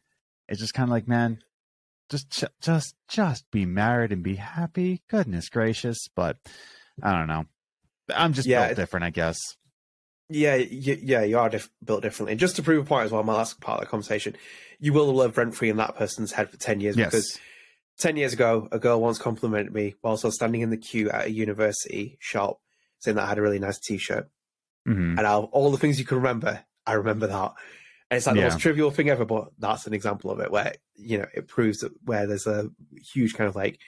it's just kind of like, man, just just just be married and be happy. Goodness gracious, but I don't know. I'm just yeah, built different, I guess. Yeah, you, yeah, you are diff- built differently. And just to prove a point as well, my last part of the conversation, you will live rent free in that person's head for ten years yes. because 10 years ago, a girl once complimented me whilst I was standing in the queue at a university shop saying that I had a really nice t shirt. Mm-hmm. And out of all the things you can remember, I remember that. And it's like yeah. the most trivial thing ever, but that's an example of it where, you know, it proves that where there's a huge kind of like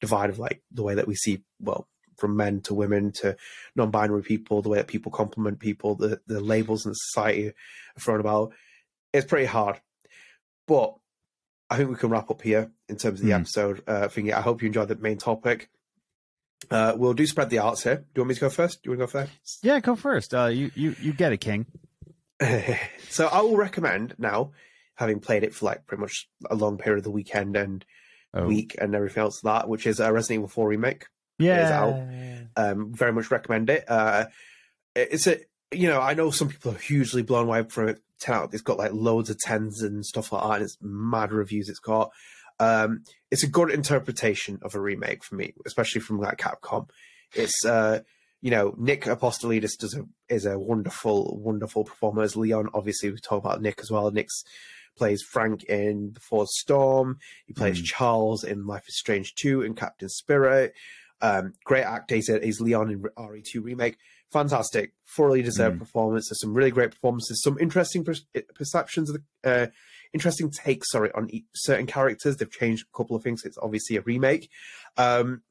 divide of like the way that we see, well, from men to women to non binary people, the way that people compliment people, the, the labels in society are thrown about. It's pretty hard. But I think we can wrap up here in terms of the mm. episode uh, thingy. I hope you enjoyed the main topic. Uh, we'll do spread the arts here. Do you want me to go first? Do you want to go first? Yeah, go first. Uh, you you you get it, King. so I will recommend now, having played it for like pretty much a long period of the weekend and oh. week and everything else that, which is a Resident Evil Four remake. Yeah, um, very much recommend it. Uh, it's a you know I know some people are hugely blown away from it 10 out. It's got like loads of tens and stuff like that. And it's mad reviews it's got. Um, it's a good interpretation of a remake for me, especially from like Capcom. It's uh, you know, Nick Apostolides does a is a wonderful, wonderful performer as Leon. Obviously, we talk about Nick as well. Nick's plays Frank in The Before Storm. He plays mm. Charles in Life is Strange 2 and Captain Spirit. Um, great actor. He's, he's Leon in RE2 remake fantastic, thoroughly deserved mm. performance. There's some really great performances, some interesting per- perceptions of the, uh, interesting takes, sorry, on certain characters. They've changed a couple of things. It's obviously a remake. Um,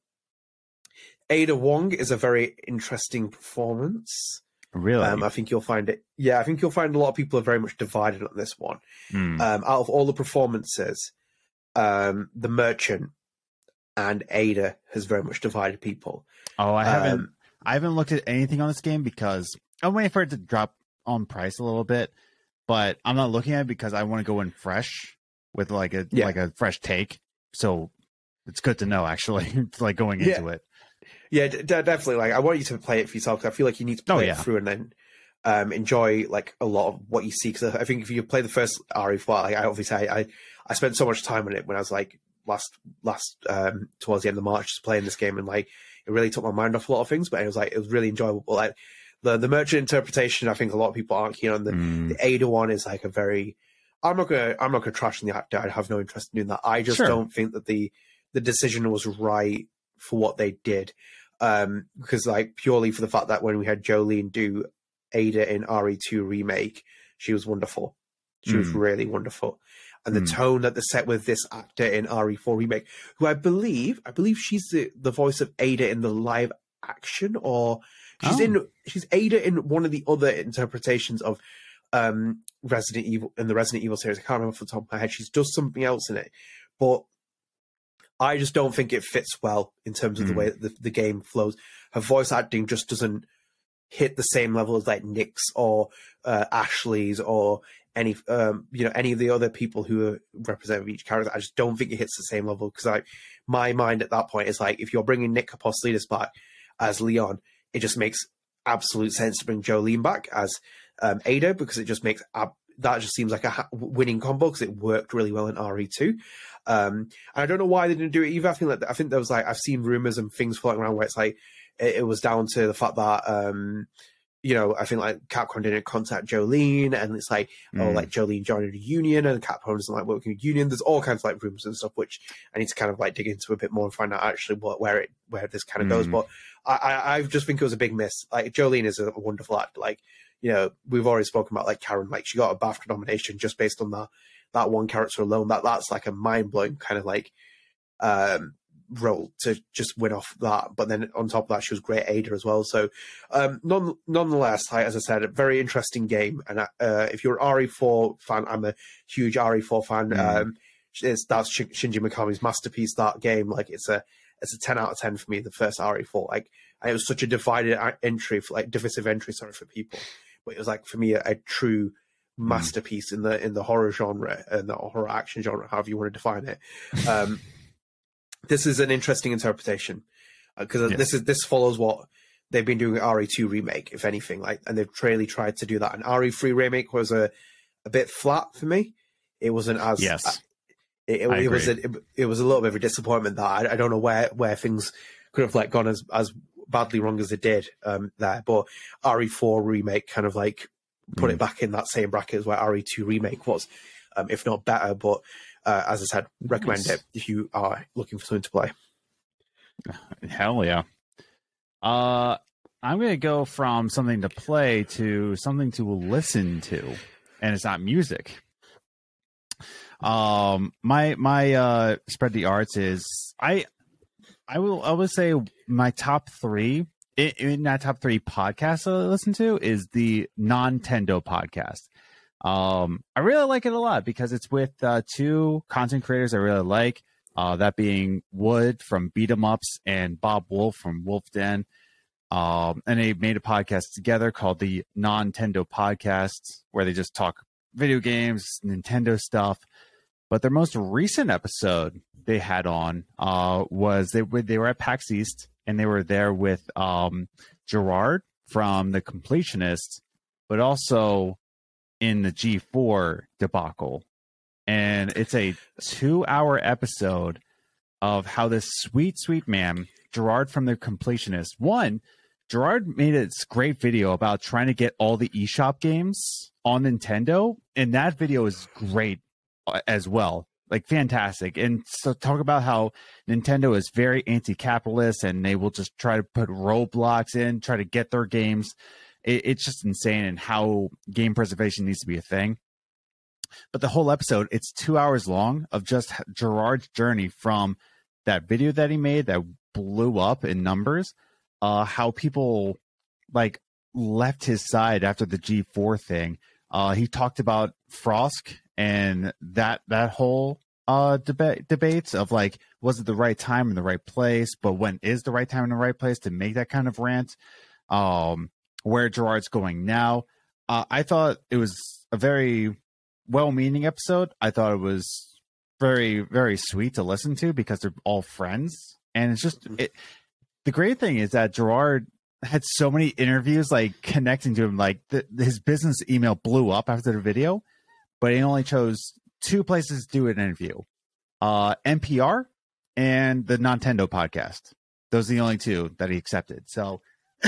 Ada Wong is a very interesting performance. Really? Um, I think you'll find it. Yeah, I think you'll find a lot of people are very much divided on this one. Mm. Um, out of all the performances, um, the merchant and Ada has very much divided people. Oh, I haven't. Um, I haven't looked at anything on this game because I'm waiting for it to drop on price a little bit, but I'm not looking at it because I want to go in fresh with like a yeah. like a fresh take. So it's good to know actually, like going into yeah. it. Yeah, d- definitely. Like I want you to play it for yourself because I feel like you need to oh, play oh, yeah. it through and then um, enjoy like a lot of what you see. Because I think if you play the first RE4, like I obviously I, I, I spent so much time on it when I was like last last um, towards the end of March just playing this game and like it really took my mind off a lot of things, but it was like it was really enjoyable. Like the the merchant interpretation, I think a lot of people aren't keen on. The, mm. the Ada one is like a very. I'm not gonna I'm not gonna trash on the actor. I have no interest in doing that. I just sure. don't think that the the decision was right for what they did. um, because like purely for the fact that when we had Jolene do Ada in RE2 remake, she was wonderful. She mm. was really wonderful. And the mm. tone that they set with this actor in RE4 remake, who I believe, I believe she's the, the voice of Ada in the live action, or she's oh. in she's Ada in one of the other interpretations of um Resident Evil in the Resident Evil series. I can't remember off the top of my head. She's does something else in it, but I just don't think it fits well in terms of mm. the way the, the game flows. Her voice acting just doesn't hit the same level as like Nick's or uh, Ashley's or any um, you know any of the other people who are each character. I just don't think it hits the same level because my mind at that point is like if you're bringing Nick Apostolides back as Leon, it just makes absolute sense to bring Jolene back as um, Ada because it just makes ab- that just seems like a ha- winning combo because it worked really well in RE2. Um, and I don't know why they didn't do it either. I think like I think there was like I've seen rumors and things floating around where it's like it, it was down to the fact that um, you know I think like Capcom didn't contact Jolene and it's like oh, mm. oh like Jolene joined a union and Capcom doesn't like working with union. There's all kinds of like rumors and stuff which I need to kind of like dig into a bit more and find out actually what where it where this kind of mm. goes. But I, I I just think it was a big miss. Like Jolene is a wonderful act. Like you know, we've already spoken about like Karen, like she got a BAFTA nomination just based on that that one character alone. That that's like a mind blowing kind of like um role to just win off that. But then on top of that, she was great Ada as well. So um non, nonetheless, like, as I said, a very interesting game. And uh, if you're an RE4 fan, I'm a huge RE4 fan. Mm. Um, it's, that's Shinji Mikami's masterpiece. That game, like it's a it's a 10 out of 10 for me the first re4 like it was such a divided entry for like divisive entry sorry for people but it was like for me a, a true hmm. masterpiece in the in the horror genre and the horror action genre, however you want to define it. Um, this is an interesting interpretation because uh, yes. this is this follows what they've been doing at RE2 remake, if anything, like, and they've really tried to do that. And RE3 remake was a a bit flat for me. It wasn't as yes. Uh, it, it, it was a, it, it, was a little bit of a disappointment that I, I, don't know where where things could have like gone as as badly wrong as it did um, there. But RE4 remake kind of like put mm. it back in that same bracket as where RE2 remake was, um, if not better. But uh, as I said, recommend nice. it if you are looking for something to play. Hell yeah. Uh, I'm going to go from something to play to something to listen to, and it's not music. Um, my my uh spread the arts is I I will I would say my top three in, in that top three podcasts I listen to is the Nintendo podcast. Um, I really like it a lot because it's with uh, two content creators I really like. Uh, that being Wood from Beat 'em Ups and Bob Wulff from Wulff Den. Um, and they made a podcast together called the Nintendo Podcasts, where they just talk video games, Nintendo stuff. But their most recent episode they had on uh, was they they were at PAX East and they were there with um, Jirard from the Completionist, but also in the G4 debacle. And it's a two-hour episode of how this sweet, sweet man, Jirard from the Completionist, one. Jirard made a great video about trying to get all the eShop games on Nintendo, and that video is great as well like fantastic and so talk about how nintendo is very anti-capitalist and they will just try to put roadblocks in try to get their games it, it's just insane and how game preservation needs to be a thing. But the whole episode it's two hours long of just jirard's journey from that video that he made that blew up in numbers uh how people like left his side after the g4 thing. Uh he talked about Frosk and that that whole uh debate debates of like was it the right time in the right place but when is the right time in the right place to make that kind of rant? Um where jirard's going now uh, i thought it was a very well-meaning episode i thought it was very very sweet to listen to because they're all friends and it's just it the great thing is that jirard had so many interviews like connecting to him like the, his business email blew up after the video but he only chose two places to do an interview uh, NPR and the Nintendo podcast. Those are the only two that he accepted. So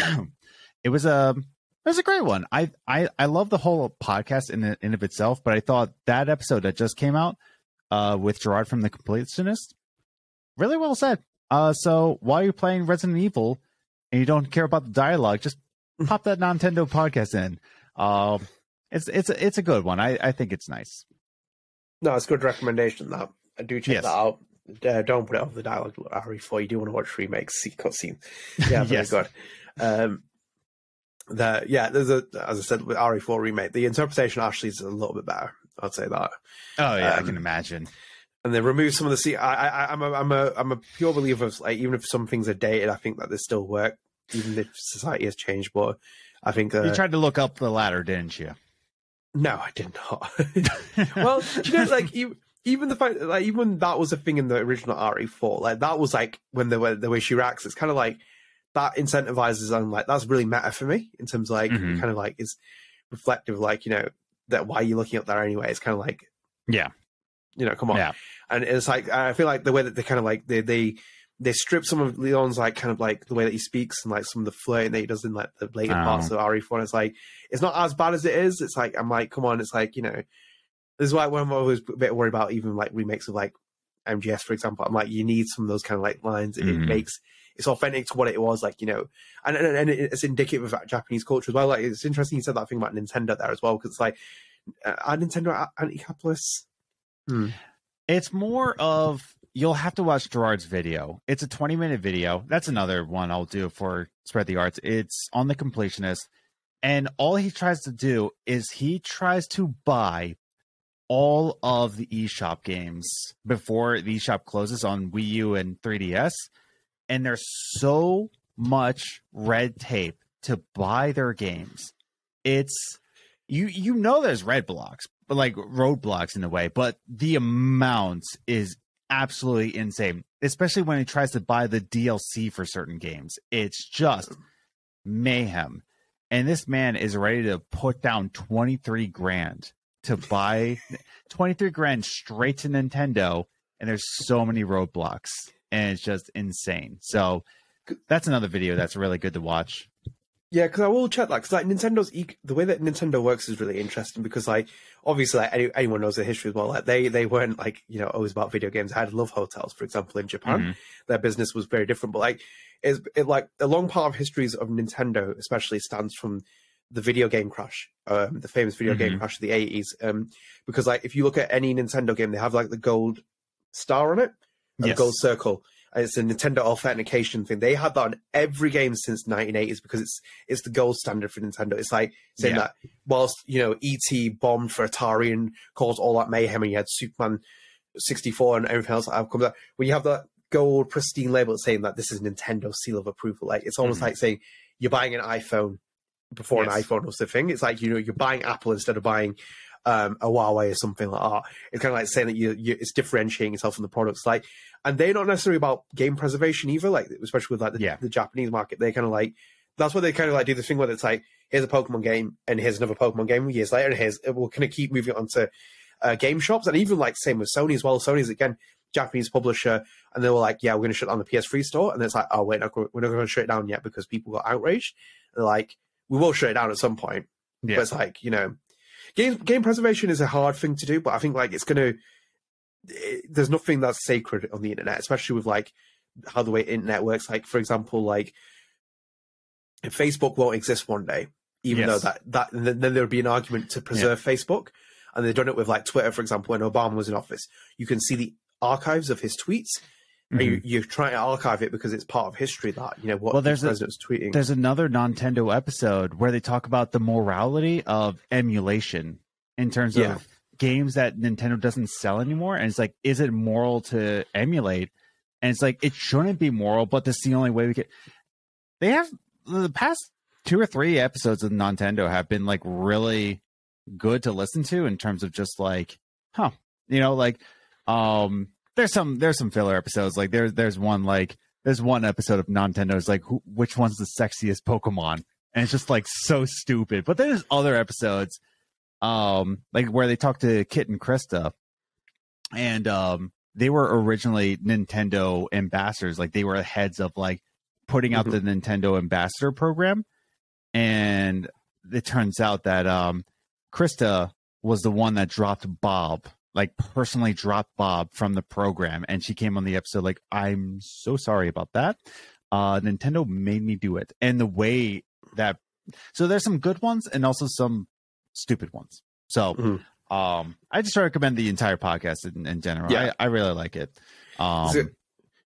it was a it was a great one. I I I love the whole podcast in in of itself, but I thought that episode that just came out uh, with Jirard from the Completionist really well said. Uh, so while you're playing Resident Evil, and you don't care about the dialogue, just pop that Nintendo podcast in. Um, it's it's a, it's a good one. I I think it's nice. No, it's a good recommendation. That I do check yes. that out. Uh, don't put it over the dialogue RE4. You do want to watch remakes, see cutscene. Yeah, very yes. good. Um, the yeah, there's a as I said with RE4 remake, the interpretation actually is a little bit better. I'd say that. Oh yeah, um, I can imagine. And they remove some of the see. I, I, I'm a, I'm a, I'm a pure believer of like even if some things are dated, I think that they still work, even if society has changed. But I think uh, you tried to look up the ladder, didn't you? No, I did not. well, you know, like you, even the fact, like even that was a thing in the original RE4. Like that was like when the way the way she reacts, it's kind of like that incentivizes on like that's really meta for me in terms of like mm-hmm. kind of like is reflective, like you know that why you're you looking up there anyway? It's kind of like yeah, you know, come on, yeah. And it's like I feel like the way that they kind of like they they they strip some of Leon's like kind of like the way that he speaks and like some of the flirting that he does in like the later oh. parts of RE4. And it's like it's not as bad as it is. It's like I'm like, come on, it's like you know, this is why when I'm always a bit worried about even like remakes of like MGS, for example. I'm like, you need some of those kind of like lines. Mm-hmm. It makes it's authentic to what it was, like you know, and and, and it's indicative of Japanese culture as well. Like it's interesting you said that thing about Nintendo there as well because it's like, uh, are Nintendo anti-capitalist? Hmm. It's more of you'll have to watch jirard's video. It's a 20 minute video. That's another one I'll do for Spread the Arts. It's on the completionist. And all he tries to do is he tries to buy all of the eShop games before the eShop closes on Wii U and 3DS. And there's so much red tape to buy their games. It's you you know there's red blocks, but like roadblocks in a way, but the amount is absolutely insane, especially when he tries to buy the DLC for certain games. It's just mayhem. And this man is ready to put down 23 grand to buy 23 grand straight to Nintendo. And there's so many roadblocks, and it's just insane. So that's another video that's really good to watch. Yeah, because I will check that because like Nintendo's e- the way that Nintendo works is really interesting because like obviously like any, anyone knows the history as well. Like they they weren't like you know always about video games. I had love hotels, for example, in Japan. Mm-hmm. Their business was very different, but like is it like a long part of histories of Nintendo, especially stands from the video game crash, um, the famous video mm-hmm. game crash of the eighties. Um, because like if you look at any Nintendo game, they have like the gold star on it, yes. the gold circle it's a Nintendo authentication thing. They had that on every game since 1980s because it's it's the gold standard for Nintendo. It's like saying yeah. that whilst you know ET bombed for Atari and caused all that mayhem, and you had Superman 64 and everything else that comes out. When you have that gold pristine label saying that this is Nintendo seal of approval, like it's almost mm-hmm. like saying you're buying an iPhone before yes. an iPhone was the thing. It's like you know you're buying Apple instead of buying um, a Huawei or something like that. It's kind of like saying that you, you it's differentiating yourself from the products. Like and they're not necessarily about game preservation either. Like especially with like the, yeah. the Japanese market, they kind of like that's what they kind of like do the thing where it's like here's a Pokemon game and here's another Pokemon game years later, and here's we'll kind of keep moving on to uh, game shops and even like same with Sony as well. Sony's again Japanese publisher, and they were like, yeah, we're going to shut down the PS3 store, and it's like, oh wait, no, we're not going to shut it down yet because people got outraged. they're like, we will shut it down at some point. Yeah. But it's like you know, game game preservation is a hard thing to do, but I think like it's going to it, there's nothing that's sacred on the internet, especially with like how the way internet works. Like, for example, like if Facebook won't exist one day, even yes. though that that then there would be an argument to preserve yeah. Facebook, and they've done it with like Twitter, for example, when Obama was in office. You can see the archives of his tweets. Mm-hmm. You, you're trying to archive it because it's part of history that you know what well, there's the president's a, tweeting. There's another Nintendo episode where they talk about the morality of emulation in terms yeah. of games that Nintendo doesn't sell anymore. And it's like, is it moral to emulate? And it's like, it shouldn't be moral, but this is the only way we can. They have the past two or three episodes of Nintendo have been like really good to listen to in terms of just like, huh, you know, like, um, there's some there's some filler episodes like there's there's one like there's one episode of Nintendo's like who, which one's the sexiest Pokemon and it's just like so stupid. But there's other episodes um, like where they talk to Kit and Krista, and um, they were originally Nintendo ambassadors. Like they were heads of like putting out mm-hmm. the Nintendo ambassador program, and it turns out that um, Krista was the one that dropped Bob, like personally dropped Bob from the program, and she came on the episode like, "I'm so sorry about that." uh, Nintendo made me do it, and the way that so there's some good ones and also some stupid ones. So mm-hmm. um, I just recommend the entire podcast in, in general. Yeah. I, I really like it. Um, it,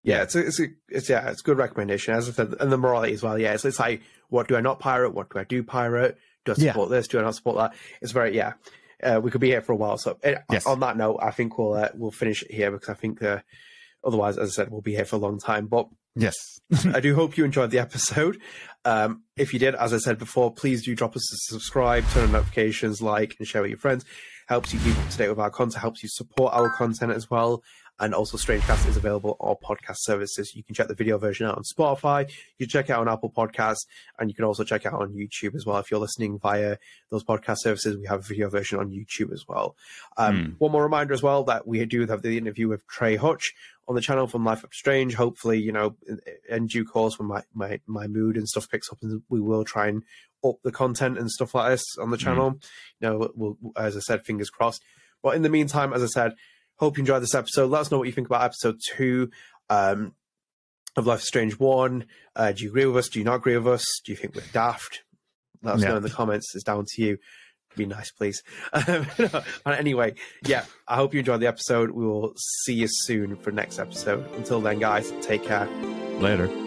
yeah, it's a, it's a, it's yeah, it's a good recommendation. As I said, and the morality as well. Yeah, it's, it's like what do I not pirate? What do I do pirate? Do I support yeah. this? Do I not support that? It's very yeah. Uh, we could be here for a while. So uh, yes. on that note, I think we'll uh, we'll finish it here because I think uh, otherwise, as I said, we'll be here for a long time. But yes, I do hope you enjoyed the episode. Um, if you did, as I said before, please do drop us a subscribe, turn on notifications, like, and share with your friends. Helps you keep up to date with our content, helps you support our content as well. And also, Strangecast is available on podcast services. You can check the video version out on Spotify. You can check it out on Apple Podcasts, and you can also check it out on YouTube as well. If you're listening via those podcast services, we have a video version on YouTube as well. Um, mm. One more reminder as well that we do have the interview with Trey Hutch on the channel from Life After Strange. Hopefully, you know, in, in due course, when my, my, my mood and stuff picks up, and we will try and up the content and stuff like this on the hmm. channel. Mm. You know, we'll, as I said, fingers crossed. But in the meantime, as I said, hope you enjoyed this episode. Let us know what you think about episode two um, of Life is Strange One. Uh, do you agree with us? Do you not agree with us? Do you think we're daft? Let us yeah. know in the comments. It's down to you. Be nice, please. But anyway, yeah, I hope you enjoyed the episode. We will see you soon for next episode. Until then, guys, take care. Later.